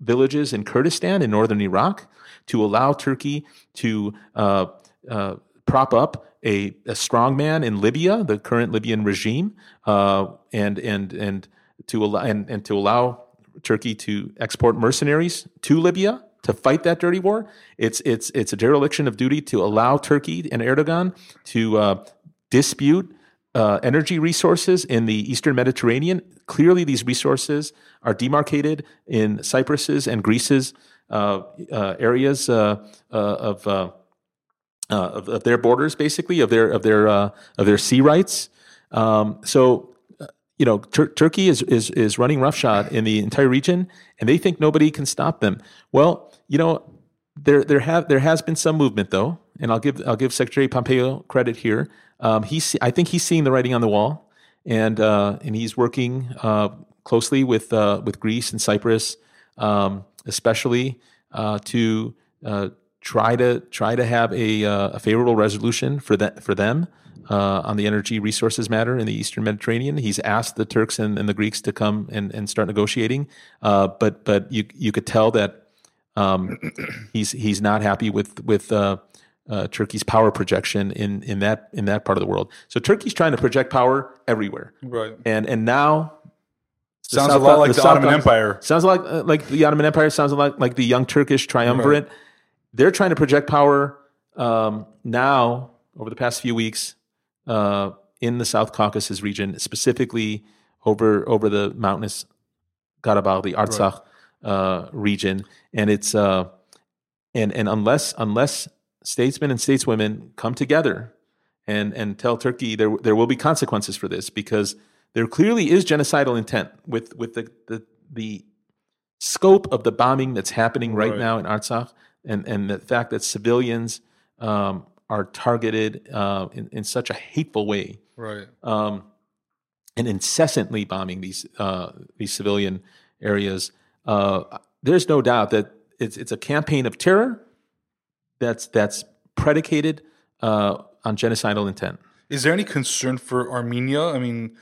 villages in Kurdistan in northern Iraq, to allow Turkey to uh, uh, prop up a, a strong man in Libya, the current Libyan regime, uh, and and and to allow and, and to allow Turkey to export mercenaries to Libya to fight that dirty war. It's it's it's a dereliction of duty to allow Turkey and Erdogan to uh, dispute uh, energy resources in the Eastern Mediterranean. Clearly, these resources are demarcated in Cyprus's and Greece's uh, uh areas uh, uh, of of, their borders, basically of their of their of their sea rights. Um, so, you know, Tur- Turkey is, is is running roughshod in the entire region, and they think nobody can stop them. Well, you know, there there have there has been some movement though, and I'll give I'll give Secretary Pompeo credit here. Um, he's I think he's seeing the writing on the wall, and uh, and he's working uh, closely with uh, with Greece and Cyprus, um, especially to try to try to have a, uh, a favorable resolution for that for them uh, on the energy resources matter in the Eastern Mediterranean. He's asked the Turks and, and the Greeks to come and, and start negotiating, uh, but but you you could tell that um, he's he's not happy with with. Uh, uh, Turkey's power projection in, in that in that part of the world. So Turkey's trying to project power everywhere, right? And and now sounds South, a lot like the, the Ottoman Empire. Sounds like uh, like the Ottoman Empire. Sounds like like the Young Turkish Triumvirate. Right they're trying to project power um, now over the past few weeks uh, in the South Caucasus region, specifically over over the mountainous Karabakh, the Artsakh right. uh, region, and it's uh, and and unless unless statesmen and stateswomen come together and and tell Turkey there there will be consequences for this because there clearly is genocidal intent with with the the, the scope of the bombing that's happening right, right. now in Artsakh and and the fact that civilians um, are targeted uh, in, in such a hateful way, right? Um, and incessantly bombing these uh, these civilian areas. Uh, there's no doubt that it's it's a campaign of terror that's that's predicated uh, on genocidal intent. Is there any concern for Armenia? I mean,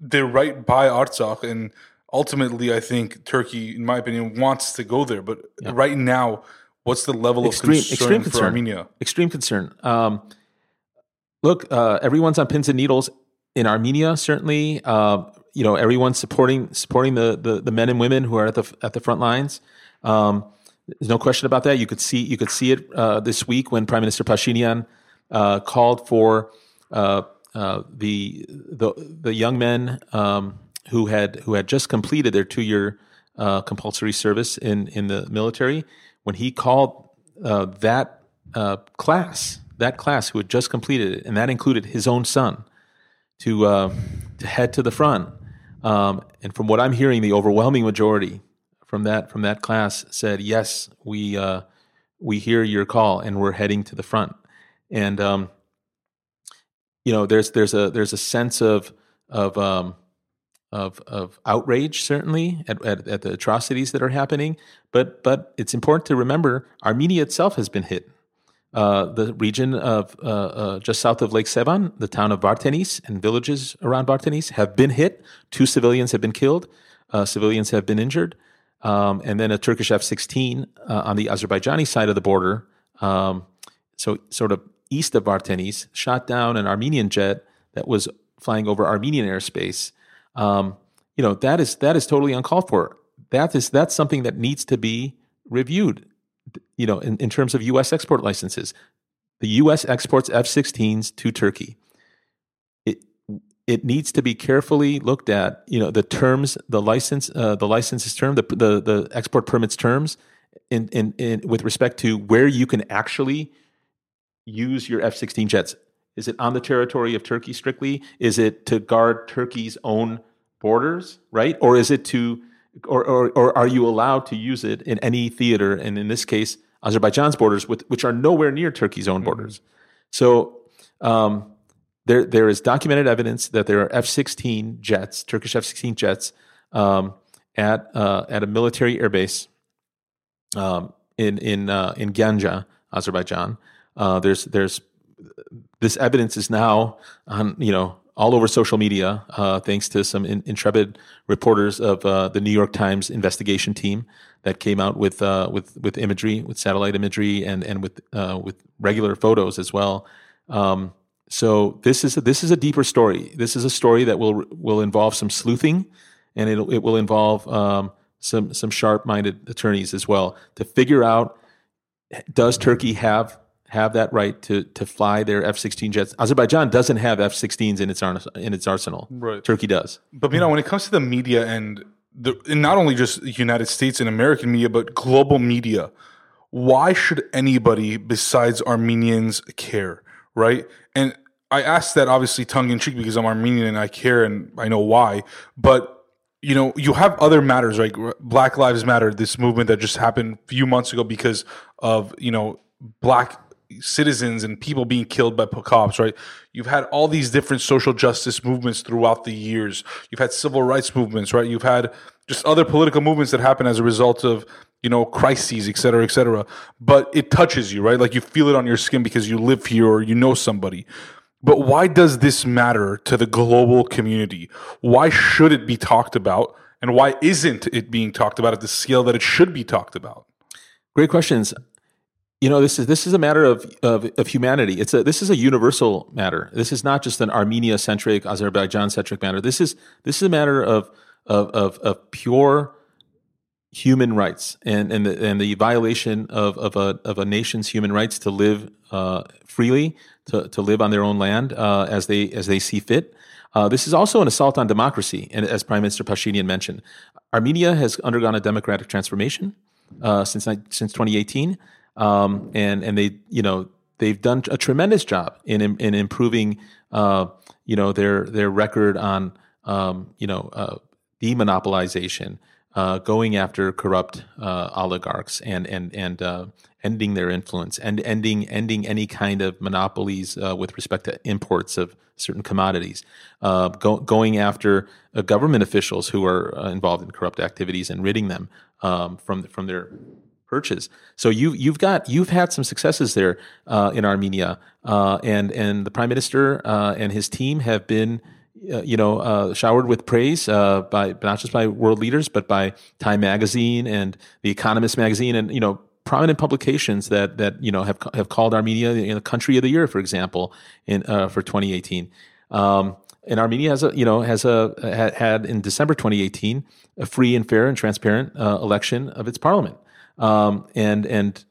they're right by Artsakh, and ultimately, I think Turkey, in my opinion, wants to go there. But yeah. right now, What's the level extreme, of concern extreme concern. for Armenia? Extreme concern. Um, look, uh, everyone's on pins and needles in Armenia. Certainly, uh, you know everyone's supporting supporting the, the, the men and women who are at the at the front lines. Um, there's no question about that. You could see you could see it uh, this week when Prime Minister Pashinyan uh, called for uh, uh, the the the young men um, who had who had just completed their two year compulsory service in in the military when he called uh, that uh, class, that class who had just completed it, and that included his own son, to uh, to head to the front. Um, and from what I'm hearing, the overwhelming majority from that from that class said, "Yes, we uh, we hear your call, and we're heading to the front." And um, you know, there's there's a there's a sense of of um, of of outrage certainly at, at, at the atrocities that are happening, but but it's important to remember Armenia itself has been hit. Uh, the region of uh, uh, just south of Lake Sevan, the town of Vardenis and villages around Vardenis have been hit. Two civilians have been killed. Uh, civilians have been injured. Um, and then a Turkish F-16 uh, on the Azerbaijani side of the border, um, so sort of east of Vardenis, shot down an Armenian jet that was flying over Armenian airspace. Um, you know that is that is totally uncalled for. That is that's something that needs to be reviewed. You know, in, in terms of U.S. export licenses, the U.S. exports F-16s to Turkey. It it needs to be carefully looked at. You know, the terms, the license, uh, the licenses term, the, the the export permits terms, in, in in with respect to where you can actually use your F-16 jets. Is it on the territory of Turkey strictly? Is it to guard Turkey's own borders, right? Or is it to, or, or, or are you allowed to use it in any theater? And in this case, Azerbaijan's borders, with, which are nowhere near Turkey's own borders. So um, there, there is documented evidence that there are F-16 jets, Turkish F-16 jets, um, at uh, at a military airbase um, in in uh, in Ganja, Azerbaijan. Uh, there's there's this evidence is now on you know all over social media uh, thanks to some in, intrepid reporters of uh, the New York Times investigation team that came out with uh, with with imagery with satellite imagery and and with uh, with regular photos as well. Um, so this is a, this is a deeper story. This is a story that will will involve some sleuthing, and it it will involve um, some some sharp minded attorneys as well to figure out does Turkey have have that right to to fly their F-16 jets. Azerbaijan doesn't have F-16s in its in its arsenal. Right. Turkey does. But you know, when it comes to the media and the and not only just United States and American media, but global media, why should anybody besides Armenians care, right? And I ask that obviously tongue in cheek because I'm Armenian and I care and I know why, but you know, you have other matters, right? Black Lives Matter, this movement that just happened a few months ago because of, you know, black citizens and people being killed by cops, right? You've had all these different social justice movements throughout the years. You've had civil rights movements, right? You've had just other political movements that happen as a result of, you know, crises, et cetera, et cetera. But it touches you, right? Like you feel it on your skin because you live here or you know somebody. But why does this matter to the global community? Why should it be talked about? And why isn't it being talked about at the scale that it should be talked about? Great questions you know this is this is a matter of, of, of humanity. It's a this is a universal matter. This is not just an armenia centric azerbaijan centric matter. This is this is a matter of of of, of pure human rights and and the, and the violation of of a of a nation's human rights to live uh, freely to to live on their own land uh, as they as they see fit. Uh, this is also an assault on democracy and as prime minister pashinyan mentioned armenia has undergone a democratic transformation uh, since since 2018 um, and and they you know they've done a tremendous job in in improving uh, you know their their record on um, you know uh, demonopolization, uh, going after corrupt uh, oligarchs and and and uh, ending their influence and ending ending any kind of monopolies uh, with respect to imports of certain commodities, go, going after government officials who are involved in corrupt activities and ridding them um, from from their perches. So you you've got you've had some successes there uh, in Armenia, uh, and and the prime minister uh, and his team have been. Uh, you know, uh, showered with praise uh, by not just by world leaders, but by Time Magazine and The Economist magazine, and you know, prominent publications that that you know have have called Armenia the country of the year, for example, in for 2018. Um, and Armenia has a you know has a had in December 2018 a free and fair and transparent uh, election of its parliament um, and and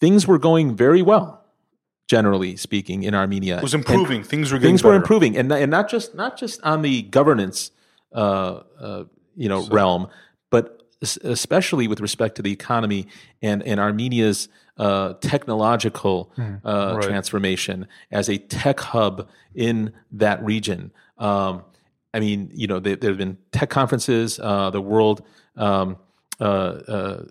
things were going very well, generally speaking, in Armenia. It was improving. And things were things better. were improving, and and not just not just on the governance, uh, uh, you know, so. realm, but especially with respect to the economy and and Armenia's uh, technological mm, right. transformation as a tech hub in that region. Um, I mean, you know, there have been tech conferences, uh, the World, um, uh, uh,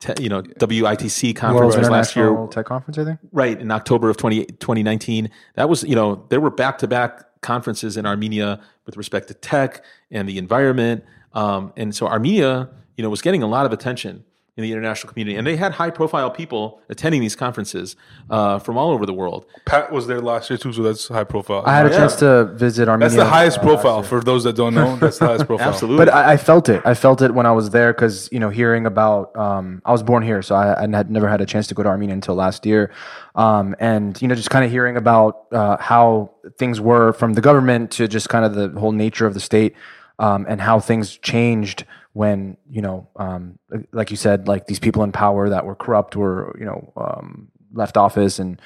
te- you know, WITC conference World was last year, Tech Conference, I think. right in October of 20, 2019. That was, you know, there were back to back conferences in Armenia with respect to tech and the environment. Um, and so Armenia, you know, was getting a lot of attention in the international community, and they had high profile people attending these conferences uh, from all over the world. Pat was there last year too, so that's high profile. I had a yeah. chance to visit Armenia. that's the highest profile for those that don't know. That's the highest profile. Absolutely. But I, I felt it. I felt it when I was there because you know, hearing about. Um, I was born here, so I, I had never had a chance to go to Armenia until last year, um, and you know, just kind of hearing about uh, how things were from the government to just kind of the whole nature of the state, um, and how things changed when you know, um, like you said, like these people in power that were corrupt were you know um, left office, and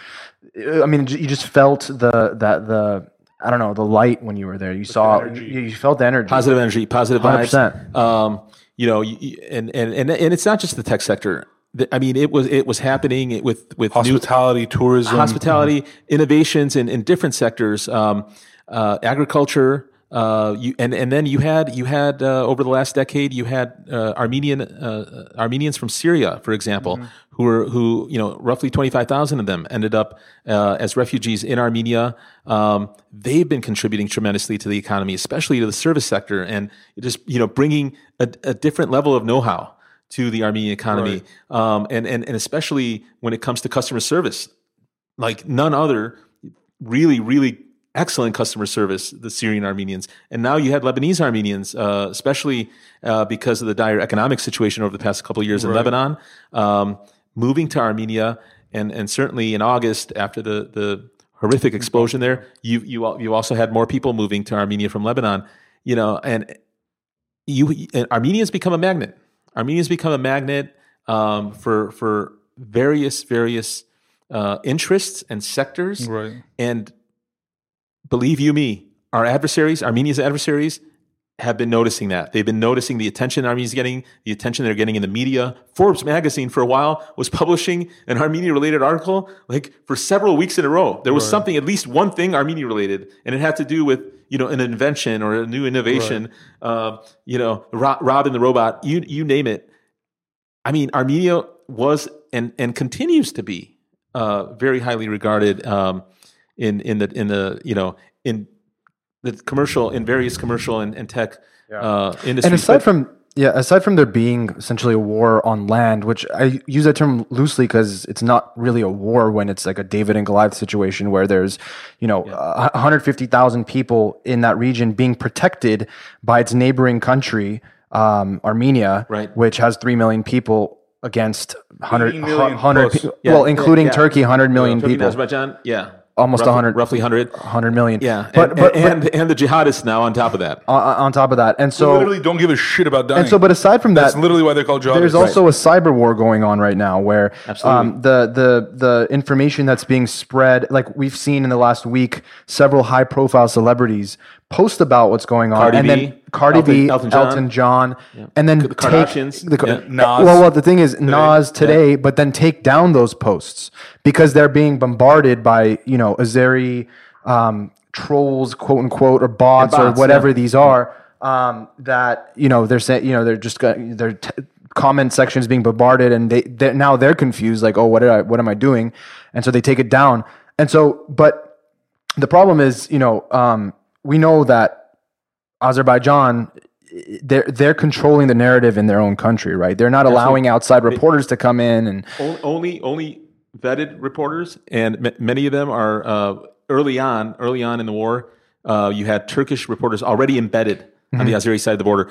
uh, I mean, you just felt the that the. I don't know the light when you were there. You saw, energy. you, you felt the energy. positive energy, positive vibes. 100%. Um, you know, you- you- and, and and and it's not just the tech sector. I mean, it was it was happening with with new Hospitality, tourism. hospitality innovations in, in different sectors, um, uh, agriculture. Uh, you, and and then you had you had uh, over the last decade you had uh, Armenian uh, Armenians from Syria, for example, who were who you know roughly twenty five thousand of them ended up uh, as refugees in Armenia. Um, they've been contributing tremendously to the economy, especially to the service sector, and just you know bringing a, a different level of know how to the Armenian economy, um, and and and especially when it comes to customer service like none other really really excellent customer service the syrian armenians and now you had lebanese armenians uh, especially uh, because of the dire economic situation over the past couple of years in lebanon um, moving to armenia and and certainly in august after the the horrific explosion there you you you also had more people moving to armenia from lebanon you know and you and Armenia's become a magnet. Armenia's become a magnet um, for for various various uh, interests and sectors. Right. And believe you me, our adversaries, Armenia's adversaries, have been noticing that. They've been noticing the attention Armenia's getting, the attention they're getting in the media. Forbes magazine for a while was publishing an Armenia related article like for several weeks in a row. There was something, at least one thing Armenia related, and it had to do with, you know, an invention or a new innovation. Uh, you know, Ro- Robin the robot, you, you name it. I mean, Armenia was and, and continues to be uh, very highly regarded um, in in the in the you know in the commercial in various commercial and, and tech uh, industries. And aside But- from yeah, aside from there being essentially a war on land, which I use that term loosely because it's not really a war when it's like a David and Goliath situation where there's, you know, uh, 150,000 people in that region being protected by its neighboring country, um, Armenia, Right. which has 3 million people against 100, 100 people. Yeah. well, including Yeah. Turkey, 100 million Turkey people, Azerbaijan, yeah, Almost roughly, 100 roughly hundred. 100 million. Yeah, But, and, but, and, but and the jihadists now on top of that. on, on top of that. And They so, literally don't give a shit about dying. and so, but aside from that, that's literally why they're called jihadists. there's also a cyber war going on right now where um, the the the information that's being spread like we've seen in the last week several high profile celebrities post about what's going on Cardi and B, then Cardi Elton- B Elton Elton John. John, and then The take the, Yeah. Nas. well well the thing is Nas today but then take down those posts because they're being bombarded by you know Azeri um, trolls quote unquote or bots, bots, or whatever yeah. these are um, that you know they're saying you know they're just got their t- comment sections being bombarded and they they're, now they're confused like oh what did I what am I doing and so they take it down and so but the problem is you know um, we know that Azerbaijan they're they're controlling the narrative in their own country right they're not allowing outside reporters to come in and only only vetted reporters, and m- many of them are uh, early on. Early on in the war, uh, you had Turkish reporters already embedded on the Azeri side of the border.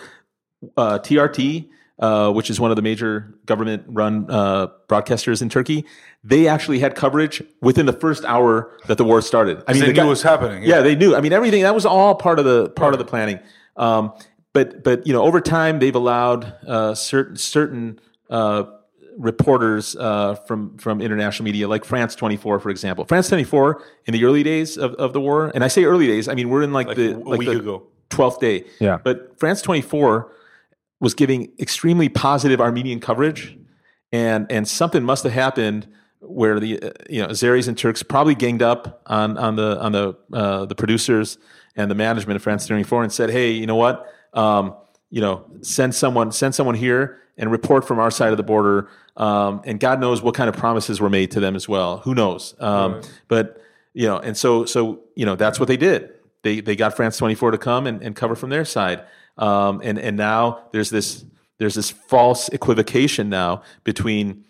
Uh, TRT, uh, which is one of the major government-run uh, broadcasters in Turkey, they actually had coverage within the first hour that the war started. I mean, they the knew guy- it was happening. yeah, they knew. I mean, everything that was all part of the part of the planning. Um, but but you know, over time, they've allowed uh, certain certain uh, reporters uh, from from international media, like France Twenty Four, for example. France Twenty Four in the early days of, of the war, and I say early days, I mean we're in like, the a like the ago. twelfth day. Yeah. But France Twenty Four was giving extremely positive Armenian coverage, and and something must have happened where the you know Azeris and Turks probably ganged up on on the on the uh, the producers and the management of France 24 and said, "Hey, you know what? Um, you know, send someone send someone here and report from our side of the border." Um, and God knows what kind of promises were made to them as well. Who knows? Um, But you know, and so so you know that's what they did. They they got France 24 to come and, and cover from their side. Um, and and now there's this there's this false equivocation now between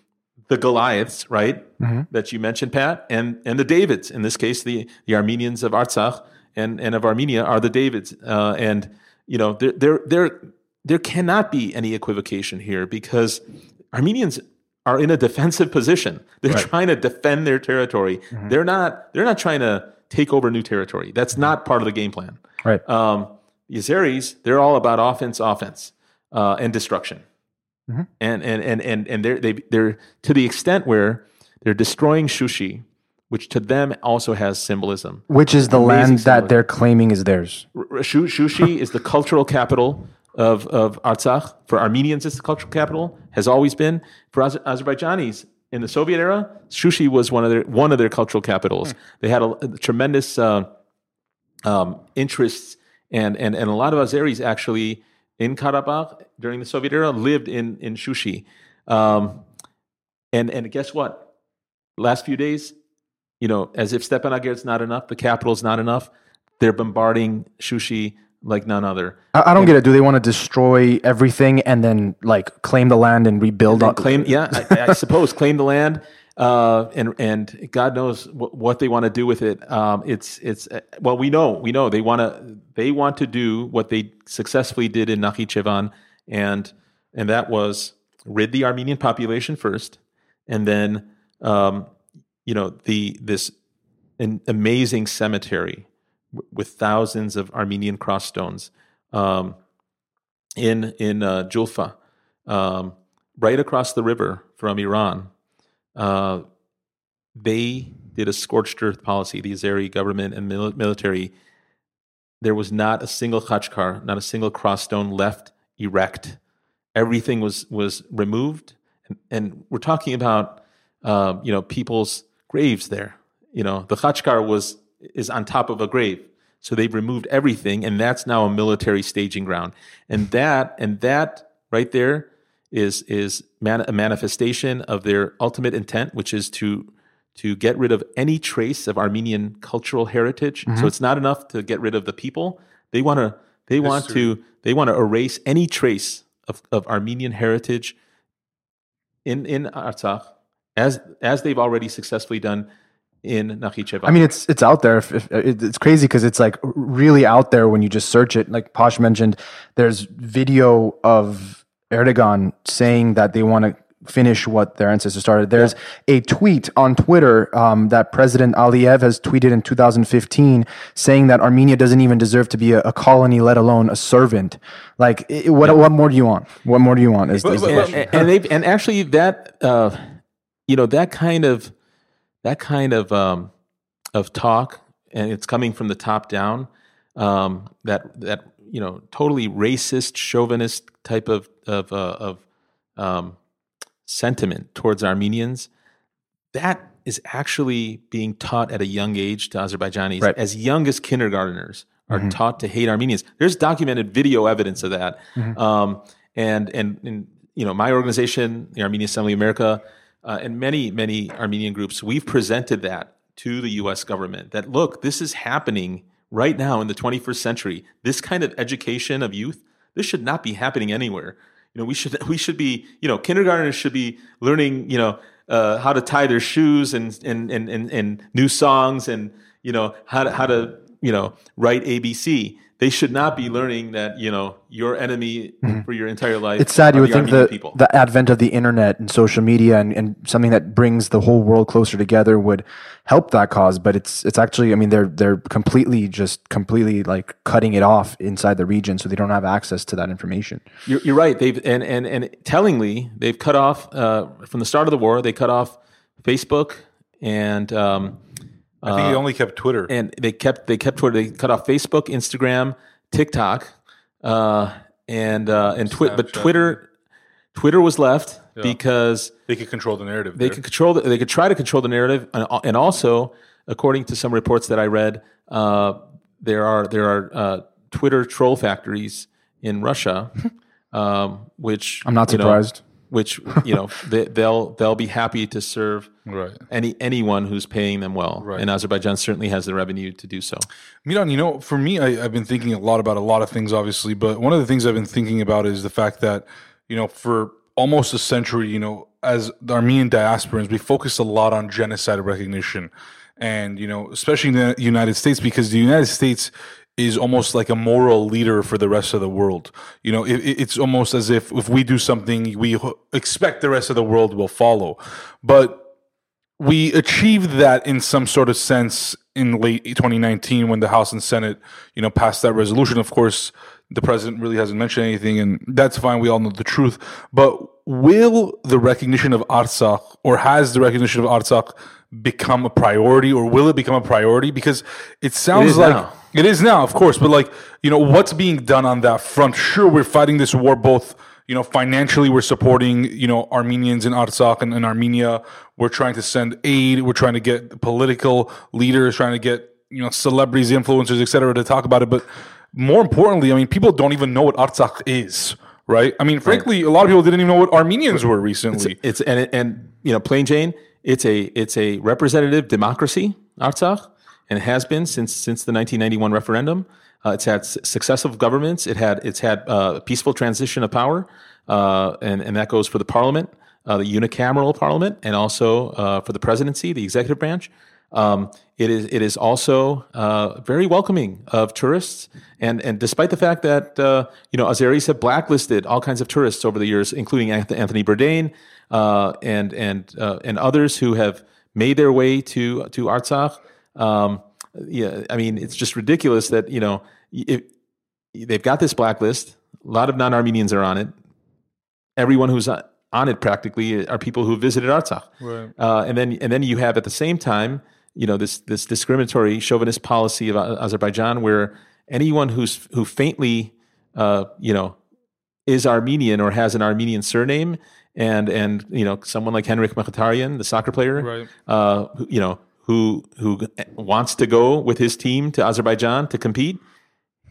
the Goliaths, right, that you mentioned, Pat, and and the Davids. In this case, the the Armenians of Artsakh and and of Armenia are the Davids. Uh, and you know there there there there cannot be any equivocation here because Armenians are in a defensive position. They're trying to defend their territory. They're not they're not trying to take over new territory. That's not part of the game plan. Right. Um, the Azeris, they're all about offense, offense, uh, and destruction. And and and and and they're they they're to the extent where they're destroying Shushi, which to them also has symbolism. Which is the Amazing land that symbolism. they're claiming is theirs. R- Shu- Shushi is the cultural capital of, of Artsakh. For Armenians, it's the cultural capital, has always been. For Az- Azerbaijanis, in the Soviet era, Shushi was one of their, one of their cultural capitals. They had a, a tremendous uh, um, interests, and, and, and a lot of Azeris actually in Karabakh during the Soviet era lived in, in Shushi. Um, and, and guess what? Last few days, you know, as if Stepanakert not enough, the capital is not enough. They're bombarding Shushi like none other. I, I don't get it. Do they want to destroy everything and then like claim the land and rebuild on? Claim, yeah, I, I suppose claim the land, uh, and and God knows what, what they want to do with it. Um, it's it's uh, well, we know we know they want to they want to do what they successfully did in Nakhichevan, and and that was rid the Armenian population first, and then um, you know the this an amazing cemetery w- with thousands of Armenian cross stones um, in in uh, Julfa, um, right across the river from Iran. Uh, they did a scorched earth policy. The Azeri government and mil- military. There was not a single khachkar, not a single cross stone left erect. Everything was was removed, and, and we're talking about uh, you know people's graves there. You know the khachkar was is on top of a grave, so they've removed everything, and that's now a military staging ground. And that and that right there is is man, a manifestation of their ultimate intent, which is to to get rid of any trace of Armenian cultural heritage. So mm-hmm. it's not enough to get rid of the people; they want to they want to they want to erase any trace of, of Armenian heritage in in Artsakh, as as they've already successfully done in Nakhichevan. I mean, it's it's out there. If, if, it's crazy because it's like really out there when you just search it. Like Posh mentioned, there's video of Erdogan saying that they want to finish what their ancestors started. There's a tweet on Twitter um, that President Aliyev has tweeted in 2015 saying that Armenia doesn't even deserve to be a, a colony, let alone a servant. Like, i what what more do you want? What more do you want? Is, is and, and and actually that uh, you know that kind of that kind of um, of talk and it's coming from the top down um, that that you know totally racist chauvinist type of of uh, of um, sentiment towards Armenians that is actually being taught at a young age to Azerbaijanis Right. as young as kindergartners are taught to hate Armenians. There's documented video evidence of that. Um, and, and, and, you know, my organization, the Armenian Assembly of America, uh, and many, many Armenian groups, we've presented that to the U.S. government that, look, this is happening right now in the 21st century. This kind of education of youth, this should not be happening anywhere. You know, we should, we should be, you know, kindergartners should be learning, you know, uh, how to tie their shoes and, and, and, and, and new songs and, you know, how to, how to, you know, write ABC. They should not be learning that, you know, your enemy for your entire life. Mm-hmm. It's sad you would think people. the advent of the internet and social media and, and something that brings the whole world closer together would help that cause, but it's it's actually I mean they're they're completely just completely like cutting it off inside the region so they don't have access to that information. You're, you're right. They've and and and tellingly, they've cut off uh, from the start of the war. They cut off Facebook and um, I think he only kept Twitter. and they kept they kept Twitter. They cut off Facebook, Instagram, TikTok, uh, and uh, and Twitter. But Twitter, Twitter was left because they could control the narrative. they there. could control. The, they could try to control the narrative, and, and also, according to some reports that I read, uh, there are there are uh, Twitter troll factories in Russia, um, which I'm not you know, surprised. Which you know they, they'll they'll be happy to serve Right. any anyone who's paying them well, Right. and Azerbaijan certainly has the revenue to do so. Mihran, you know, for me, I, I've been thinking a lot about a lot of things, obviously, but one of the things I've been thinking about is the fact that, you know, for almost a century, you know, as the Armenian diasporans, we focused a lot on genocide recognition. And, you know, especially in the United States, because the United States is almost like a moral leader for the rest of the world. You know, it, it- it's almost as if if we do something, we expect the rest of the world will follow. But we achieved that in some sort of sense in late 2019 when the House and Senate, you know, passed that resolution. Of course, the president really hasn't mentioned anything, and that's fine. We all know the truth. But will the recognition of Artsakh, or has the recognition of Artsakh become a priority, or will it become a priority? Because it sounds is like now. it is now, of course. But like, you know, what's being done on that front? Sure, we're fighting this war both you know, financially, we're supporting, you know, Armenians in Artsakh and in Armenia. We're trying to send aid. We're trying to get political leaders, trying to get, you know, celebrities, influencers, et cetera, to talk about it. But more importantly, I mean, people don't even know what Artsakh is, right? I mean, frankly, a lot of people didn't even know what Armenians were recently. It's and and you know, plain Jane, it's a it's a representative democracy, Artsakh, and it has been since since the 1991 referendum. Uh, it's had successive governments. It had it's had uh, peaceful transition of power, uh, and and that goes for the parliament, uh, the unicameral parliament, and also uh, for the presidency, the executive branch. Um, it is it is also uh, very welcoming of tourists, and and despite the fact that uh, you know Azeris have blacklisted all kinds of tourists over the years, including Anthony Bourdain uh, and and uh, and others who have made their way to to Artsakh. Um, yeah, I mean it's just ridiculous that you know if, they've got this blacklist. A lot of non-Armenians are on it. Everyone who's on on it practically are people who visited Artsakh. Right. Uh, and then and then you have at the same time, you know, this this discriminatory chauvinist policy of Azerbaijan, where anyone who's who faintly, uh, you know, is Armenian or has an Armenian surname, and and you know, someone like Henrik Mkhitaryan, the soccer player, Right. uh, who, you know, who who wants to go with his team to Azerbaijan to compete,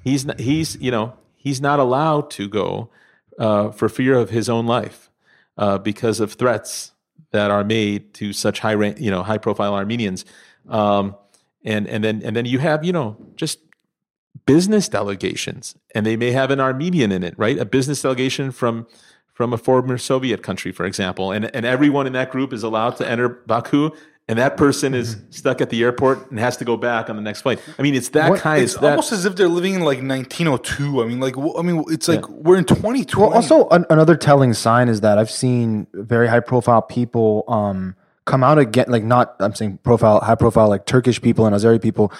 he's not, he's you know he's not allowed to go uh, for fear of his own life uh, because of threats that are made to such high rank, you know high profile Armenians, um, and and then and then you have you know just business delegations, and they may have an Armenian in it, right? A business delegation from from a former Soviet country, for example, and and everyone in that group is allowed to enter Baku. And that person is stuck at the airport and has to go back on the next flight. I mean, it's that What- kind. It's It's that, almost as if they're living in like 1902. I mean, like, I mean, it's like we're in 2020. Well, also an, another telling sign is that I've seen very high profile people um, come out again, like not I'm saying profile, high profile, like Turkish people and Azeri people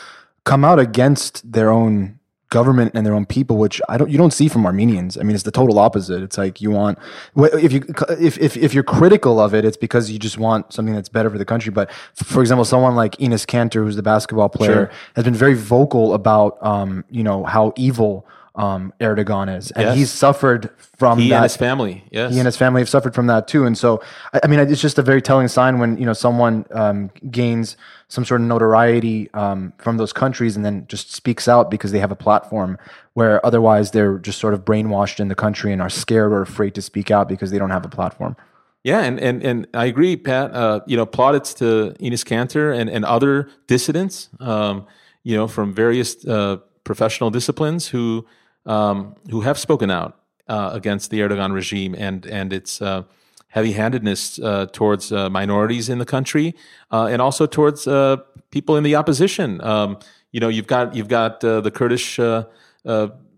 come out against their own government and their own people, which I don't you don't see from Armenians. I mean, it's the total opposite. It's like you want if you if if if you're critical of it, it's because you just want something that's better for the country. But for example, someone like Enes Kanter, who's the basketball player, has been very vocal about um, you know how evil um, Erdogan is, and Yes. he's suffered from he that and his family. Yes, he and his family have suffered from that too. And so, I, I mean, it's just a very telling sign when you know someone um, gains some sort of notoriety um, from those countries and then just speaks out because they have a platform where otherwise they're just sort of brainwashed in the country and are scared or afraid to speak out because they don't have a platform. Yeah, and, and, and I agree, Pat. Uh, you know, plaudits to Enes Kanter and, and other dissidents, um, you know, from various uh, professional disciplines who um, who have spoken out uh, against the Erdogan regime and and its uh, heavy-handedness uh, towards uh, minorities in the country uh, and also towards uh, people in the opposition. Um, you know, you've got you've got the Kurdish.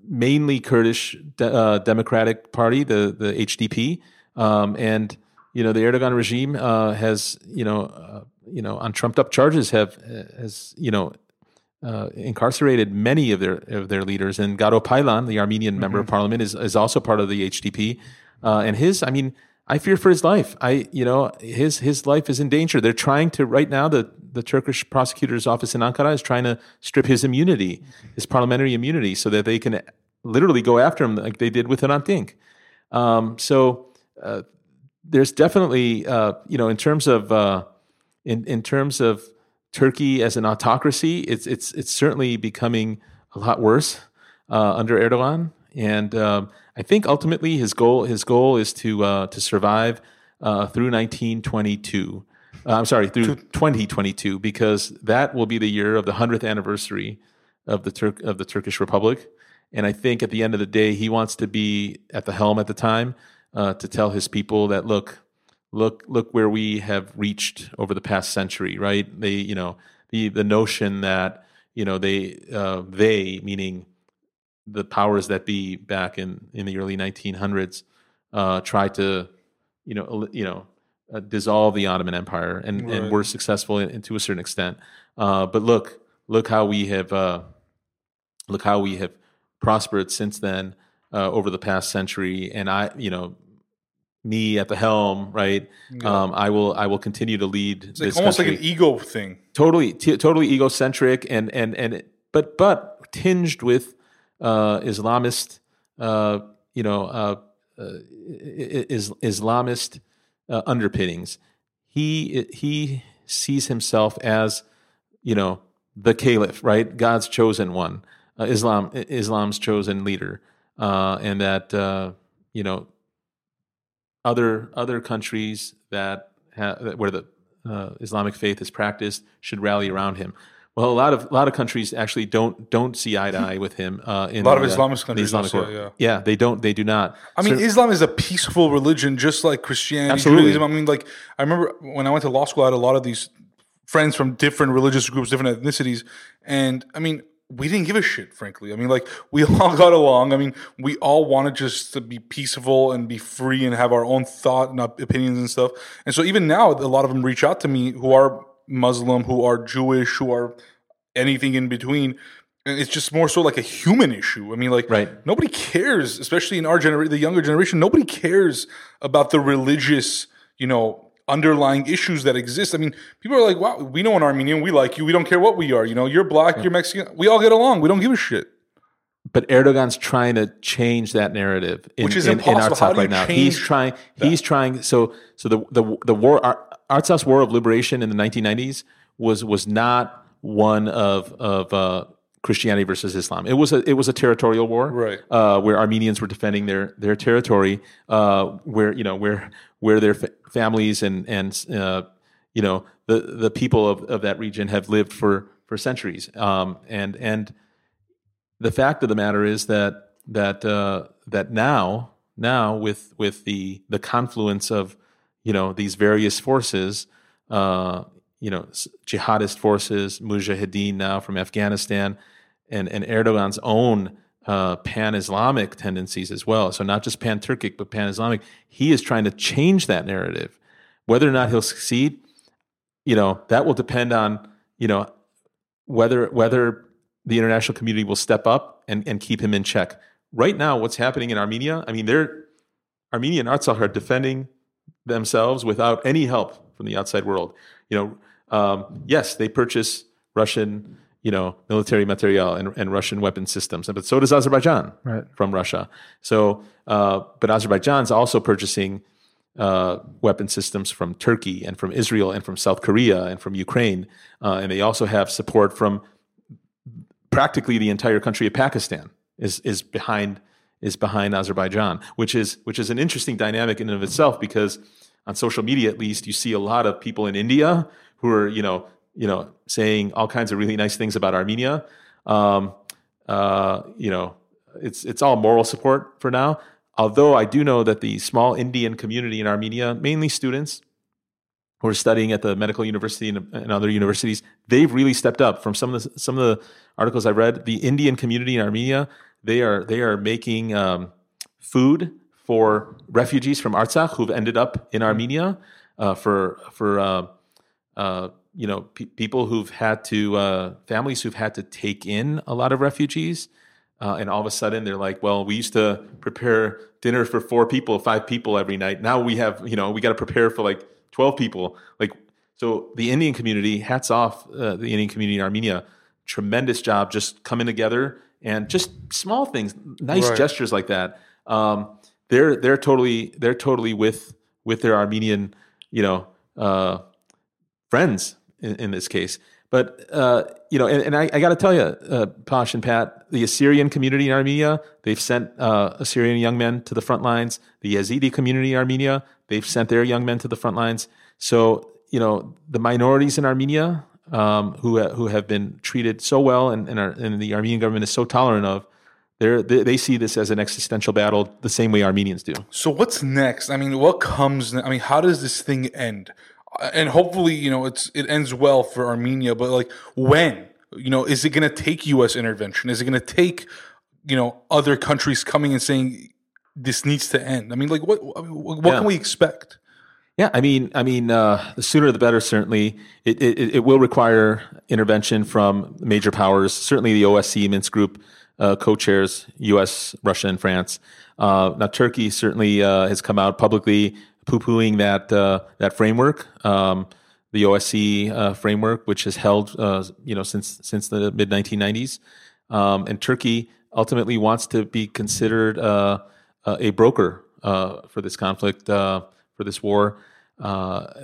Mainly Kurdish de- Democratic Party, the the HDP, um, and you know the Erdogan regime has you know you know on trumped up charges have has you know uh, incarcerated many of their of their leaders, and Garo Paylan, the Armenian member of parliament, is is also part of the HDP, uh, and his I mean. I fear for his life. I, you know, his his life is in danger. They're trying to right now. The the Turkish prosecutor's office in Ankara is trying to strip his immunity, his parliamentary immunity, so that they can literally go after him like they did with Hrant Dink. Um, so uh, there's definitely, uh, you know, in terms of uh, in in terms of Turkey as an autocracy, it's it's it's certainly becoming a lot worse uh, under Erdogan, and um, I think ultimately his goal his goal is to uh, to survive uh, through 1922. Uh, I'm sorry, through 2022, because that will be the year of the hundredth anniversary of the Turk of the Turkish Republic. And I think at the end of the day, he wants to be at the helm at the time uh, to tell his people that look, look, look where we have reached over the past century. Right? They, you know, the the notion that you know they uh, they meaning the powers that be back in in the early 1900s uh, tried to you know you know uh, dissolve the Ottoman Empire and, Right. and were successful in, to a certain extent. Uh, but look, look how we have uh, look how we have prospered since then uh, over the past century. And I, you know, me at the helm, right? Um, I will I will continue to lead It's like this almost country like an ego thing. totally t- totally egocentric and and and but but tinged with uh islamist uh you know uh, uh is islamist uh, underpinnings he he sees himself as you know the caliph right god's chosen one uh, islam islam's chosen leader uh and that uh you know other other countries that ha- where the uh, Islamic faith is practiced should rally around him. Well, a lot of a lot of countries actually don't don't see eye to eye with him. Uh, in A lot of the, Islamic the countries Islamic also, world. yeah. they don't. They do not. I mean, So- Islam is a peaceful religion, just like Christianity, Absolutely. Judaism. I mean, like I remember when I went to law school, I had a lot of these friends from different religious groups, different ethnicities, and I mean, we didn't give a shit, frankly. I mean, like we all got along. I mean, we all wanted just to be peaceful and be free and have our own thought and opinions and stuff. And so even now, a lot of them reach out to me who are Muslim, who are Jewish, who are anything in between. And it's just more so like a human issue. I mean, like Right. nobody cares, especially in our generation, the younger generation. Nobody cares about the religious, you know, underlying issues that exist. I mean, people are like, "Wow, we know an Armenian. We like you. We don't care what we are. You know, you're black, you're Mexican. We all get along. We don't give a shit." but Erdogan's trying to change that narrative, in, Which is in, in impossible. How Artsakh do you right now. He's trying. He's trying. So so the the the war Ar- Artsakh's war of liberation in the 1990s was was not one of of uh, Christianity versus Islam. It was a it was a territorial war, Right. Uh, where Armenians were defending their their territory, uh, where you know where where their fa- families and and uh, you know the the people of, of that region have lived for for centuries, um, and and the fact of the matter is that that uh, that now now with with the the confluence of you know these various forces, uh, you know jihadist forces, mujahideen now from Afghanistan, and and Erdogan's own uh, pan-Islamic tendencies as well. So not just pan-Turkic but pan-Islamic. He is trying to change that narrative. Whether or not he'll succeed, you know, that will depend on you know whether whether the international community will step up and, and keep him in check. Right now, what's happening in Armenia? I mean, they're Armenia and Artsakh are defending themselves without any help from the outside world. You know, um, yes, they purchase Russian, you know, military material and, and Russian weapon systems, but so does Azerbaijan Right. from Russia. So, uh, but Azerbaijan's also purchasing uh, weapon systems from Turkey and from Israel and from South Korea and from Ukraine, uh, and they also have support from practically the entire country of Pakistan is is behind is behind Azerbaijan, which is which is an interesting dynamic in and of itself because on social media at least you see a lot of people in India who are you know you know saying all kinds of really nice things about Armenia. Um, uh, you know, it's it's all moral support for now. Although I do know that the small Indian community in Armenia, mainly students, who are studying at the medical university and, and other universities, they've really stepped up. From some of the some of the articles I've read, the Indian community in Armenia, they are they are making um, food for refugees from Artsakh who've ended up in Armenia, uh, for for uh, uh, you know pe- people who've had to uh, families who've had to take in a lot of refugees. Uh, and all of a sudden they're like, well, we used to prepare dinner for four people, five people every night. Now we have, you know, we got to prepare for like 12 people. Like, so the Indian community, hats off uh, the Indian community in Armenia, tremendous job just coming together and just small things, nice Right. gestures like that. Um, they're, they're totally, they're totally with, with their Armenian, you know, uh, friends in, in this case. but uh, you know, and, and I, I got to tell you, uh, Posh and Pat, the Assyrian community in Armenia, they've sent uh, Assyrian young men to the front lines. The Yazidi community in Armenia, they've sent their young men to the front lines. So you know, the minorities in Armenia um, who who have been treated so well, and and, our, and the Armenian government is so tolerant of. They, they see this as an existential battle the same way Armenians do. So what's next? I mean, what comes? I mean, how does this thing end? And hopefully, you know, it's it ends well for Armenia. But like, when? You know, is it going to take U.S. intervention? Is it going to take, you know, other countries coming and saying this needs to end? I mean, like, what what yeah. can we expect? Yeah, I mean, I mean, uh, the sooner the better. Certainly, it, it, it will require intervention from major powers. Certainly, the OSCE Minsk Group uh, co-chairs U.S., Russia, and France. Uh, now, Turkey certainly uh, has come out publicly poo-pooing that uh, that framework, um, the OSCE uh, framework, which has held uh, you know since since the mid 1990s, um, and Turkey ultimately wants to be considered uh, a broker uh, for this conflict, uh, for this war,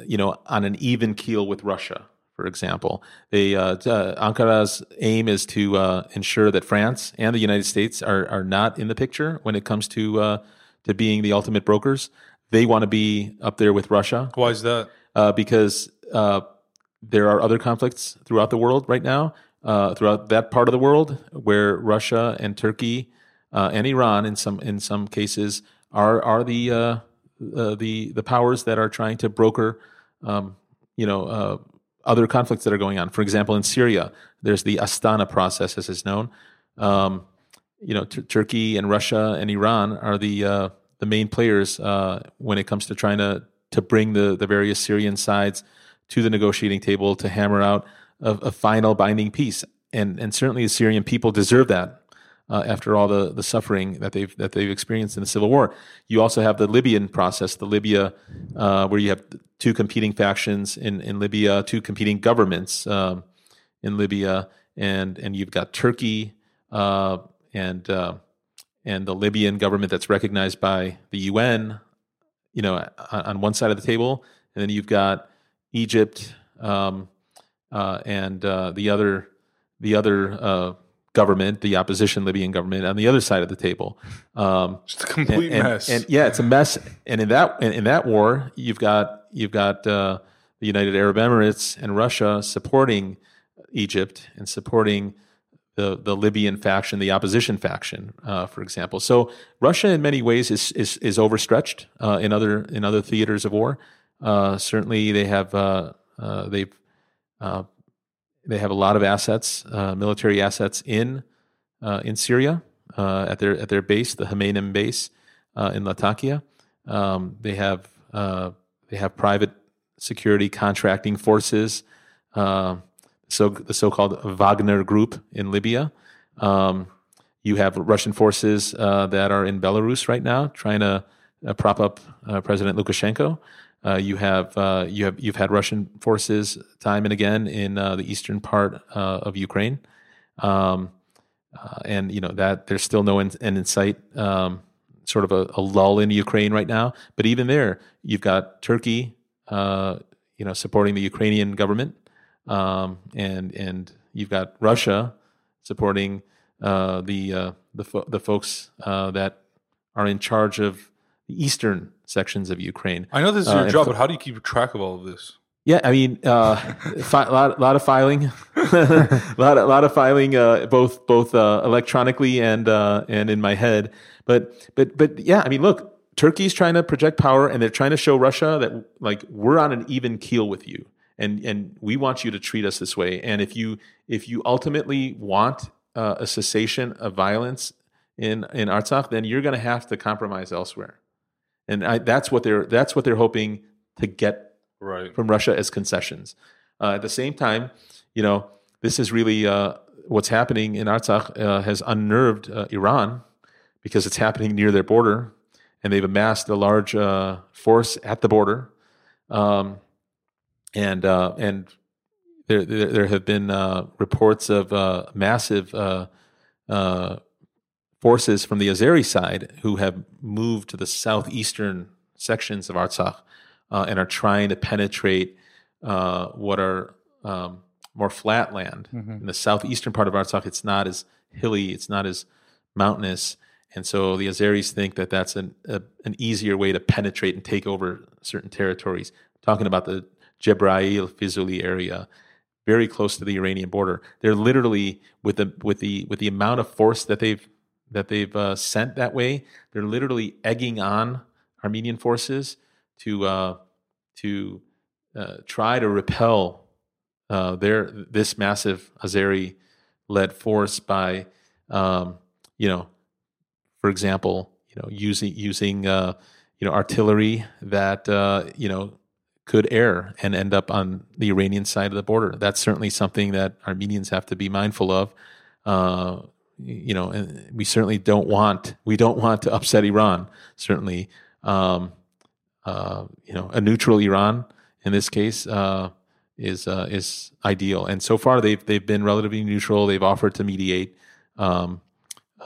you know, on an even keel with Russia. For example, they, Ankara's aim is to ensure that France and the United States are, are not in the picture when it comes to to being the ultimate brokers they want to be up there with Russia. Why is that? Uh, because uh, there are other conflicts throughout the world right now, uh, throughout that part of the world, where Russia and Turkey uh, and Iran, in some in some cases, are are the uh, uh, the the powers that are trying to broker, um, you know, other conflicts that are going on. For example, in Syria, there's the Astana process, as is known. Um, you know, t- Turkey and Russia and Iran are the the main players uh, when it comes to trying to to bring the the various Syrian sides to the negotiating table to hammer out a, a final binding peace. And and certainly the Syrian people deserve that. Uh, after all the, the suffering that they've that they've experienced in the civil war, you also have the Libyan process, the Libya, uh, where you have two competing factions in, in Libya, two competing governments um, in Libya, and and you've got Turkey uh, and uh, and the Libyan government that's recognized by the UN, you know, on, one side of the table, and then you've got Egypt um, uh, and uh, the other the other uh, government, the opposition Libyan government, on the other side of the table. Um, Just a complete and, mess. And, and, yeah, it's a mess. And in that in, in that war, you've got you've got uh, the United Arab Emirates and Russia supporting Egypt and supporting the the Libyan faction, the opposition faction, uh, for example. So Russia, in many ways, is is, is overstretched uh, in other in other theaters of war. Uh, certainly, they have uh, uh, they've uh, they have a lot of assets, military assets in in Syria at their at their base, the Hmeimim base in Latakia. Um, they have they have private security contracting forces so the so-called Wagner Group in Libya. Um, you have Russian forces uh, that are in Belarus right now, trying to uh, prop up uh, President Lukashenko. Uh, you have uh, you have you've had Russian forces time and again in uh, the eastern part of Ukraine, um, and you know that there's still no end, end in sight. Um, sort of a, a, lull in Ukraine right now, but even there, you've got Turkey, you know, supporting the Ukrainian government um, and and you've got Russia supporting uh, the uh, the fo- the folks uh, that are in charge of the eastern sections of Ukraine. I know this is your uh, job, but how do you keep track of all of this? Yeah, I mean, uh, fi- a lot, lot of filing, a lot, a lot of filing, uh, both both uh, electronically and uh, and in my head. But but but yeah, I mean, look, Turkey's trying to project power, and they're trying to show Russia that like we're on an even keel with you and and we want you to treat us this way. And if you if you ultimately want uh, a cessation of violence in in Artsakh, then you're going to have to compromise elsewhere. And I, that's what they're that's what they're hoping to get right. from Russia as concessions. Uh, at the same time, you know, this is really uh, what's happening in Artsakh uh, has unnerved uh, Iran because it's happening near their border, and they've amassed a large uh, force at the border. Um, and uh, and there, there, there have been uh, reports of uh, massive uh, uh, forces from the Azeri side who have moved to the southeastern sections of Artsakh uh, and are trying to penetrate what are um, more flat land. In the southeastern part of Artsakh, it's not as hilly, it's not as mountainous, and so the Azeris think that that's an a, an easier way to penetrate and take over certain territories. talking about the Jebrail Fizuli area, very close to the Iranian border. They're literally with the with the with the amount of force that they've that they've uh, sent that way. They're literally egging on Armenian forces to uh, to uh, try to repel uh, their this massive Azeri led force by um, you know for example you know using using uh, you know artillery that uh, you know could err and end up on the Iranian side of the border. That's certainly something that Armenians have to be mindful of. Uh, you know, and we certainly don't want we don't want to upset Iran. Certainly, um, uh, you know, a neutral Iran in this case uh, is uh, is ideal. And so far, they've they've been relatively neutral. They've offered to mediate, um,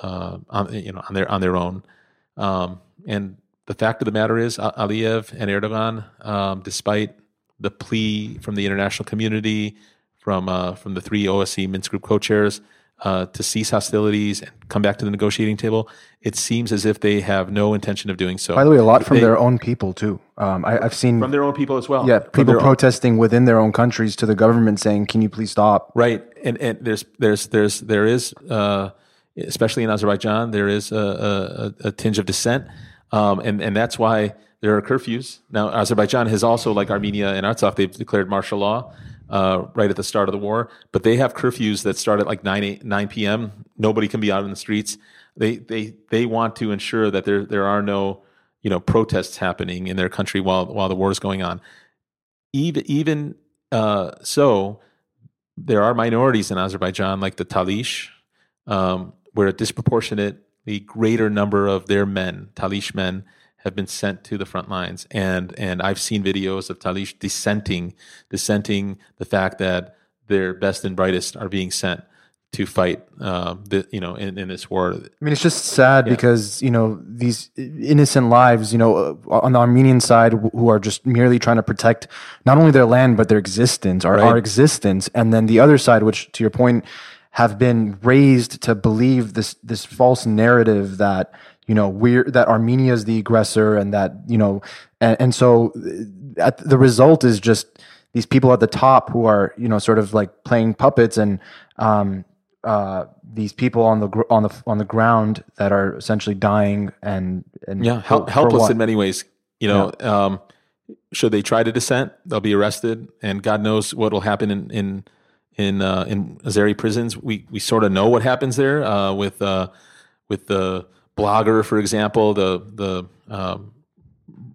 uh, on you know on their on their own. Um, and the fact of the matter is, Aliyev and Erdogan, um, despite the plea from the international community, from uh, from the three OSCE Minsk Group co-chairs uh, to cease hostilities and come back to the negotiating table, it seems as if they have no intention of doing so. By the way, a lot from They- their own people too. Um, I, I've seen from their own people as well. yeah people their own- protesting within their own countries to the government saying, "Can you please stop?" Right, and and there's there's there's there is uh, especially in Azerbaijan there is a, a, a tinge of dissent, um, and and that's why there are curfews now. Azerbaijan has also like Armenia and Artsakh they've declared martial law uh, right at the start of the war, but they have curfews that start at like 9, 8, 9 p.m. Nobody can be out in the streets. They they they want to ensure that there there are no you know protests happening in their country while while the war is going on. Even even uh, so, there are minorities in Azerbaijan, like the Talish, um, where a disproportionately greater number of their men, Talish men, have been sent to the front lines. And and I've seen videos of Talish dissenting, dissenting the fact that their best and brightest are being sent to fight, uh, the, you know, in, in this war. I mean, it's just sad because you know these innocent lives, you know, uh, on the Armenian side, wh- who are just merely trying to protect not only their land but their existence, our, our existence, and then the other side, which to your point, have been raised to believe this this false narrative that you know we're that Armenia is the aggressor and that you know, and, and so uh, at, the result is just these people at the top who are you know sort of like playing puppets and um, uh, these people on the gr- on the on the ground that are essentially dying and and yeah, hel- helpless in many ways. You know, um, should they try to dissent, they'll be arrested, and God knows what will happen in in in uh, in Azeri prisons. We we sort of know what happens there uh, with uh, with the blogger, for example, the the um,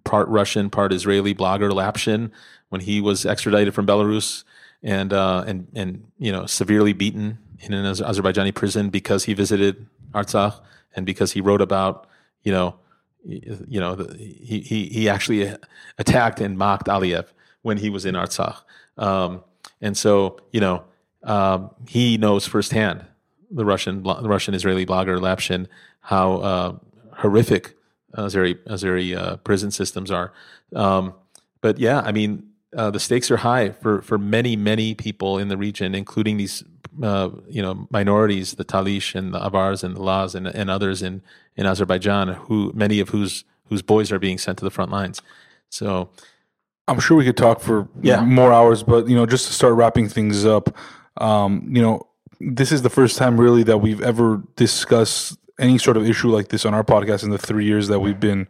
part Russian, part Israeli blogger Lapshin, when he was extradited from Belarus and uh, and and you know severely beaten in an Az- Azerbaijani prison because he visited Artsakh and because he wrote about you know you know the, he he he actually attacked and mocked Aliyev when he was in Artsakh, um, and so you know um, he knows firsthand the Russian the Russian Israeli blogger Lapshin how uh, horrific Azeri Azeri uh, prison systems are. Um, but yeah, I mean, uh, the stakes are high for for many many people in the region, including these uh, you know minorities, the Talish and the Avars and the Laz and, and others in in Azerbaijan, who many of whose whose boys are being sent to the front lines. So I'm sure we could talk for Yeah. more hours, but you know, just to start wrapping things up, um, you know, this is the first time really that we've ever discussed any sort of issue like this on our podcast in the three years that we've been,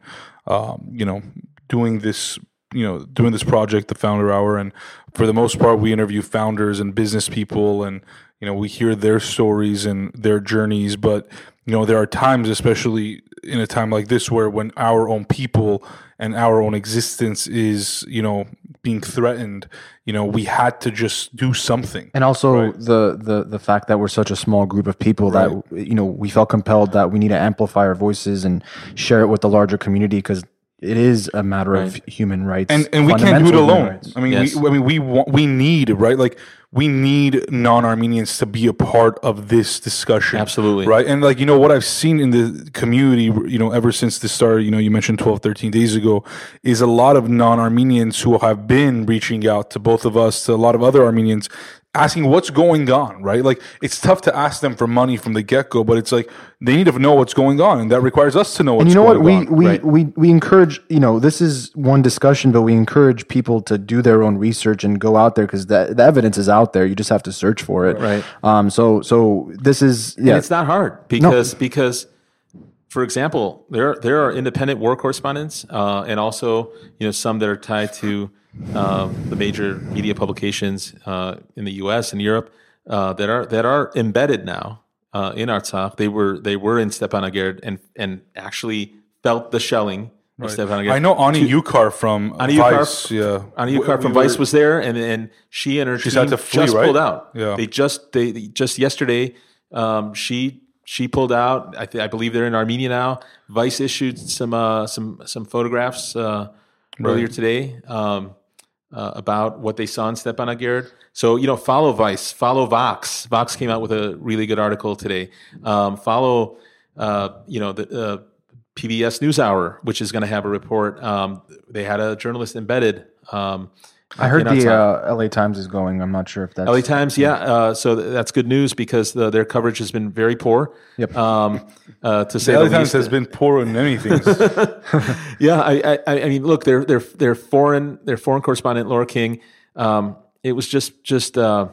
um, you know, doing this, you know, doing this project, the Founder Hour, and for the most part, we interview founders and business people, and you know, we hear their stories and their journeys, but you know, there are times, especially in a time like this, where when our own people and our own existence is, you know, being threatened, you know, we had to just do something. and also the, the the fact that we're such a small group of people that you know we felt compelled that we need to amplify our voices and share it with the larger community because it is a matter of human rights and and we can't do it alone. rights. I mean, Yes. we, I mean, we want, we need right, like we need non-Armenians to be a part of this discussion. Absolutely. right. And like you know what I've seen in the community, you know, ever since the start, you know, you mentioned 12, 13 days ago, is a lot of non-Armenians who have been reaching out to both of us, to a lot of other Armenians. Asking what's going on, right? Like it's tough to ask them for money from the get go, but it's like they need to know what's going on, and that requires us to know what's And you know what? We on. we, right. we we encourage. You know, this is one discussion, but we encourage people to do their own research and go out there because the, the evidence is out there. You just have to search for it. Right. Um. So so this is yeah. And it's not hard because because for example, there there are independent war correspondents uh, and also you know some that are tied to um, the major media publications uh, in the U.S. and Europe uh, that are that are embedded now uh, in Artsakh. They were they were in Stepanakert and and actually felt the shelling Stepanakert. I know Ani Yukar from Ani Yukar- Vice. Yeah, Ani Yukar we from were- Vice was there, and and she and her She's team flee, just right? pulled out. Yeah. they just they they- just yesterday. Um, she she pulled out. I, th- I believe they're in Armenia now. Vice issued some uh, some some photographs uh, earlier today um, uh, about what they saw in Stepanakert. So you know, follow Vice, follow Vox. Vox came out with a really good article today. Um, follow uh, you know the. Uh, PBS NewsHour, which is going to have a report. Um, they had a journalist embedded. Um, I heard the uh, LA Times is going. I'm not sure if that's LA Times, yeah. Uh, so th- that's good news because the, their coverage has been very poor. Yep. Um, uh, to say The the, LA Times has been poor in many things. yeah, I, I, I mean, look, their their their foreign their foreign correspondent Laura King. Um, it was just just uh,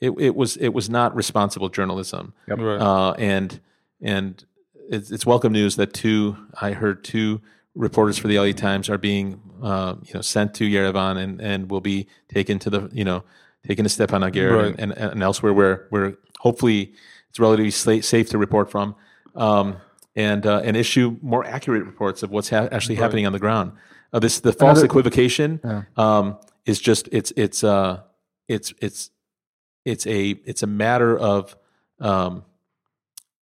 it, it was it was not responsible journalism. Right. Uh, and and it's, it's welcome news that two I heard two reporters for the LA Times are being uh, you know sent to Yerevan and, and will be taken to the you know taken to Stepanakert Right. and, and, and elsewhere where where hopefully it's relatively safe to report from. Um, and uh, and issue more accurate reports of what's ha- actually happening on the ground. Uh, this the false Another- equivocation um, is just it's it's uh it's it's it's a it's a matter of um,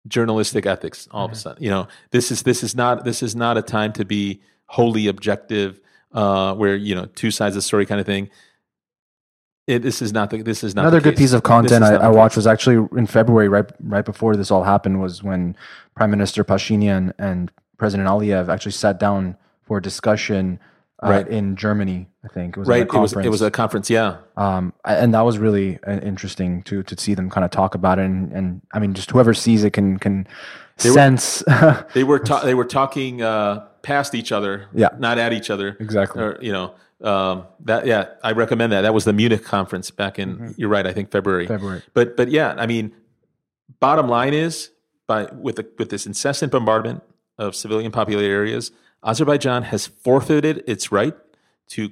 journalistic ethics. All of a sudden, you know, this is this is not this is not a time to be wholly objective, uh, where you know two sides of the story kind of thing. It, this is not the, this is not Another good piece of content I, I watched was actually in February, right right before this all happened, was when Prime Minister Pashinyan and President Aliyev actually sat down for a discussion uh, Right. in Germany. I think it was right. It was conference. it was a conference. Yeah, um, and that was really uh, interesting to to see them kind of talk about it. And, and I mean, just whoever sees it can can were- sense. they were ta- they were talking uh, past each other, Yeah. not at each other. Exactly. Or you know um, that. Yeah, I recommend that. That was the Munich conference back in. You're right. I think February. Mm-hmm. February. But but yeah, I mean, bottom line is by with the, with this incessant bombardment of civilian populated areas, Azerbaijan has forfeited its right to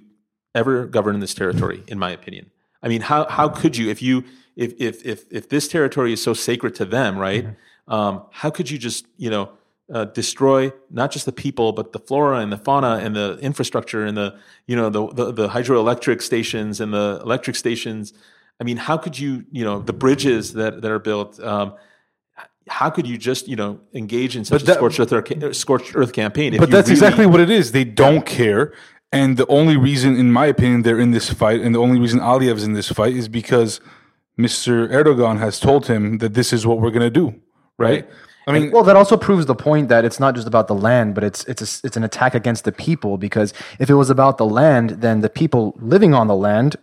ever govern this territory. In my opinion, I mean, how how could you if you if if if if this territory is so sacred to them, right? Um, how could you just you know uh, destroy not just the people but the flora and the fauna and the infrastructure and the you know the, the the hydroelectric stations and the electric stations i mean how could you you know the bridges that that are built um, how could you just you know engage in such that- a scorched earth, scorched earth campaign if But that's really- exactly what it is. They don't care. And the only reason, in my opinion, they're in this fight, and the only reason Aliyev's in this fight is because Mr. Erdogan has told him that this is what we're going to do, right? I mean, Well, that also proves the point that it's not just about the land, but it's it's a, it's an attack against the people. Because if it was about the land, then the people living on the land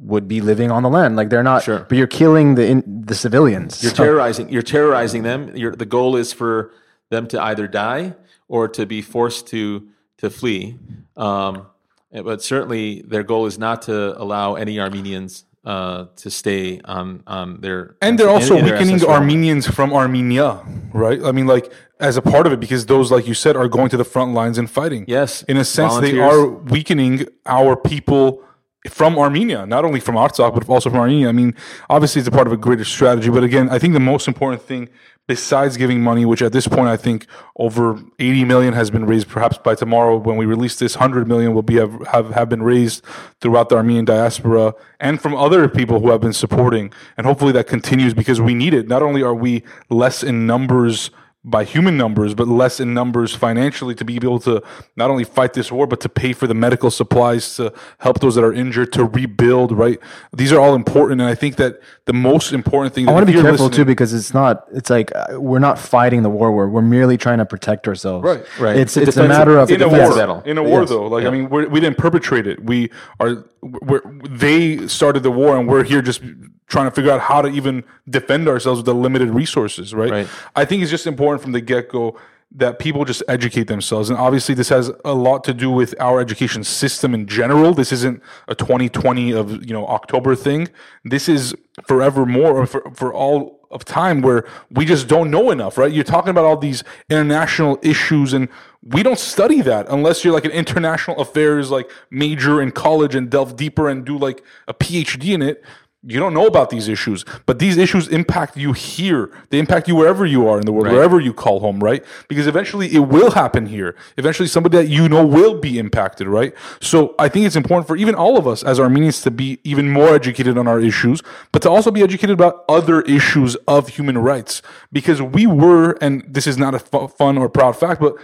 would be living on the land. Like they're not. Sure. But you're killing the in, the civilians. You're terrorizing. You're terrorizing them. You're, the goal is for them to either die or to be forced to to flee. Um, but certainly, their goal is not to allow any Armenians uh, to stay on on their and they're also in their weakening Armenians from Armenia, right? I mean, like as a part of it, because those, like you said, are going to the front lines and fighting. Yes, in a sense, they are weakening our people from Armenia, not only from Artsakh, but also from Armenia. I mean, obviously, it's a part of a greater strategy. But again, I think the most important thing, besides giving money, which at this point I think over 80 million has been raised, perhaps by tomorrow when we release this, 100 million will be have, have, have been raised throughout the Armenian diaspora and from other people who have been supporting. And hopefully that continues because we need it. Not only are we less in numbers by human numbers, but less in numbers financially to be able to not only fight this war, but to pay for the medical supplies to help those that are injured to rebuild. Right? These are all important, and I think that the most important thing. I want to be careful too because it's not. It's like uh, we're not fighting the war. We're we're merely trying to protect ourselves. Right. Right. It's It's it's a matter of in a war. battle. In a war, Yes. though, like I mean, we're, we didn't perpetrate it. We are. We're, they started the war, and we're here just trying to figure out how to even defend ourselves with the limited resources. Right. Right. I think it's just important from the get go that people just educate themselves, and obviously this has a lot to do with our education system in general. This isn't a 2020 of you know October thing. This is forevermore or for, for all of time where we just don't know enough, right? You're talking about all these international issues and we don't study that unless you're like an international affairs like major in college and delve deeper and do like a PhD in it. You don't know about these issues, but these issues impact you here. They impact you wherever you are in the world, wherever you call home, right? Because eventually it will happen here. Eventually somebody that you know will be impacted, right? So I think it's important for even all of us as Armenians to be even more educated on our issues, but to also be educated about other issues of human rights. Because we were, and this is not a fun or proud fact, but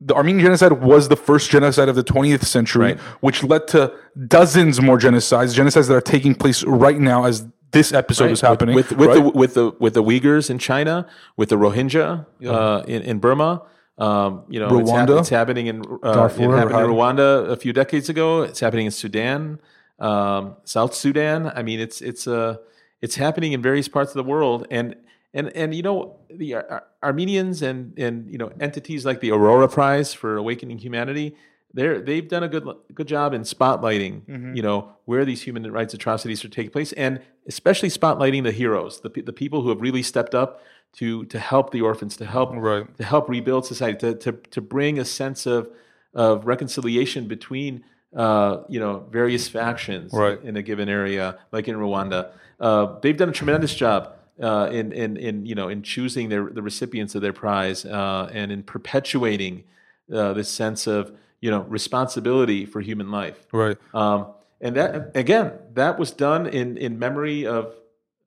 the Armenian genocide was the first genocide of the 20th century, Right. which led to dozens more genocides, genocides that are taking place right now as this episode is happening. with with right? the with the with the Uyghurs in China, with the Rohingya uh, in in Burma. Um, you know, it's, hap- Rwanda. it's happening in uh, Darfur, it happened in Rwanda. Rwanda a few decades ago. It's happening in Sudan, um, South Sudan. I mean, it's it's uh, it's happening in various parts of the world, and and and you know the Ar- Ar- Armenians and and you know entities like the Aurora Prize for Awakening Humanity. They're, they've done a good good job in spotlighting, you know, where these human rights atrocities are taking place, and especially spotlighting the heroes, the, the people who have really stepped up to to help the orphans, to help Right. to help rebuild society, to to, to bring a sense of of reconciliation between uh, you know various factions Right. in a given area, like in Rwanda. Uh, they've done a tremendous job uh, in, in in you know in choosing their the recipients of their prize uh, and in perpetuating uh, this sense of you know responsibility for human life. right. Um, and that again, that was done in in memory of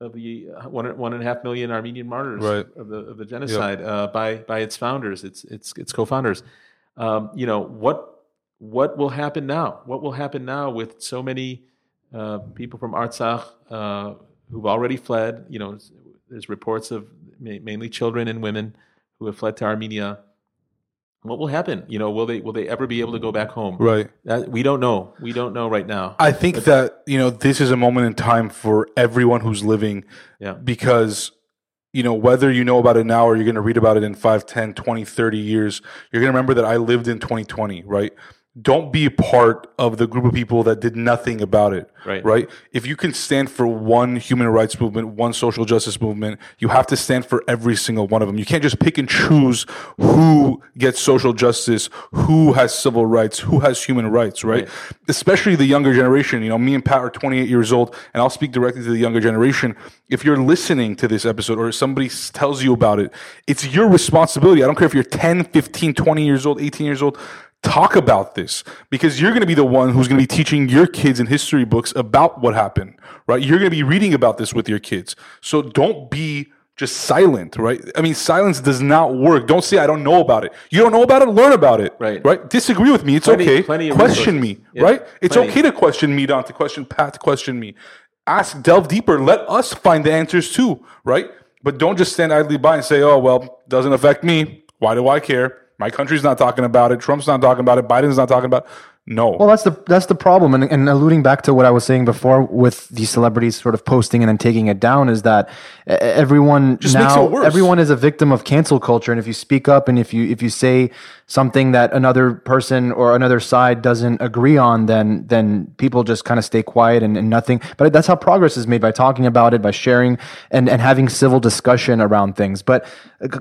of the one one and a half million Armenian martyrs Right. of the of the genocide uh, by by its founders, its its its co-founders. Um, you know what what will happen now? What will happen now with so many uh, people from Artsakh uh, who've already fled? You know, there's reports of mainly children and women who have fled to Armenia. What will happen? You know, will they will they ever be able to go back home? Right. That, we don't know. We don't know right now. I think that you know this is a moment in time for everyone who's living Yeah. because you know whether you know about it now or you're going to read about it in 5 10 20 30 years you're going to remember that I lived in 2020 right don't be a part of the group of people that did nothing about it Right. right? If you can stand for one human rights movement one social justice movement you have to stand for every single one of them. You can't just pick and choose who gets social justice who has civil rights who has human rights right, especially the younger generation. You know me and pat are 28 years old and i'll speak directly to the younger generation. If you're listening to this episode or somebody tells you about it it's your responsibility. I don't care if you're 10 15 20 years old 18 years old talk about this because you're going to be the one who's going to be teaching your kids in history books about what happened, right? You're going to be reading about this with your kids. So don't be just silent, right? I mean, silence does not work. Don't say I don't know about it. You don't know about it, learn about it. Right. Right? Disagree with me. It's Plenty- okay. plenty question me. Yeah, right? It's plenty. okay to question me, Don, to question Pat, to question me. Ask, delve deeper. Let us find the answers too, right? But don't just stand idly by and say, oh, well, doesn't affect me. Why do I care? My country's not talking about it. Trump's not talking about it. Biden's not talking about it. No. Well, that's the that's the problem, and, and alluding back to what I was saying before with these celebrities sort of posting and then taking it down is that everyone Just now everyone is a victim of cancel culture, and if you speak up and if you if you say something that another person or another side doesn't agree on, then then people just kind of stay quiet and, and nothing. But that's how progress is made by talking about it, by sharing and and having civil discussion around things. But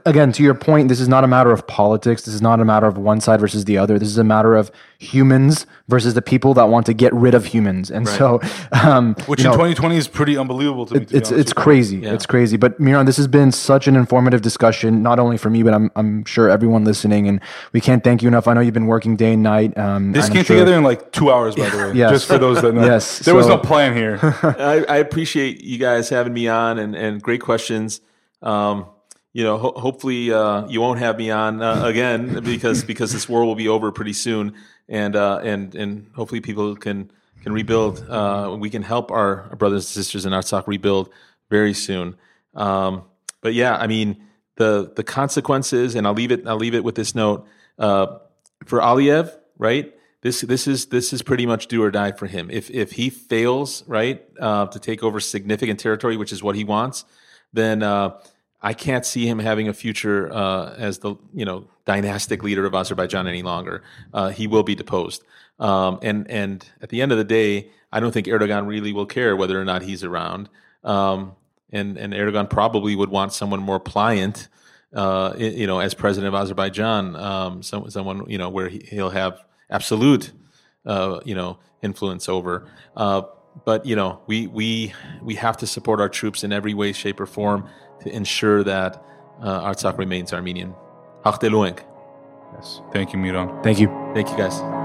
again, to your point, this is not a matter of politics. This is not a matter of one side versus the other. This is a matter of humans versus the people that want to get rid of humans. And so, um, Which in know, 2020 is pretty unbelievable to me. to it's it's with you. crazy. It's crazy. But Mihran, this has been such an informative discussion, not only for me, but I'm I'm sure everyone listening. And we can't thank you enough. I know you've been working day and night. Um, This I'm came sure- together in like two hours, by the way. Yes. Just for those that know. Yes, There was no plan here. I, I appreciate you guys having me on and, and great questions. Um, you know, ho- hopefully uh, you won't have me on uh, again because because this war will be over pretty soon, and uh, and and hopefully people can can rebuild. Uh, we can help our, brothers and sisters in Artsakh rebuild very soon. Um, but yeah, I mean the the consequences, and I'll leave it. I'll leave it with this note uh, for Aliyev. Right, this this is this is pretty much do or die for him. If if he fails, right, uh, to take over significant territory, which is what he wants, then I can't see him having a future uh, as the you know dynastic leader of Azerbaijan any longer. Uh, he will be deposed, um, and and at the end of the day, I don't think Erdogan really will care whether or not he's around. Um, and and Erdogan probably would want someone more pliant, uh, you know, as president of Azerbaijan, um, some, someone you know where he, will have absolute, uh, you know, influence over. Uh, but you know, we we we have to support our troops in every way, shape, or form to ensure that uh, Artsakh remains Armenian. Yes. Thank you, Mihran. Thank you. Thank you, guys.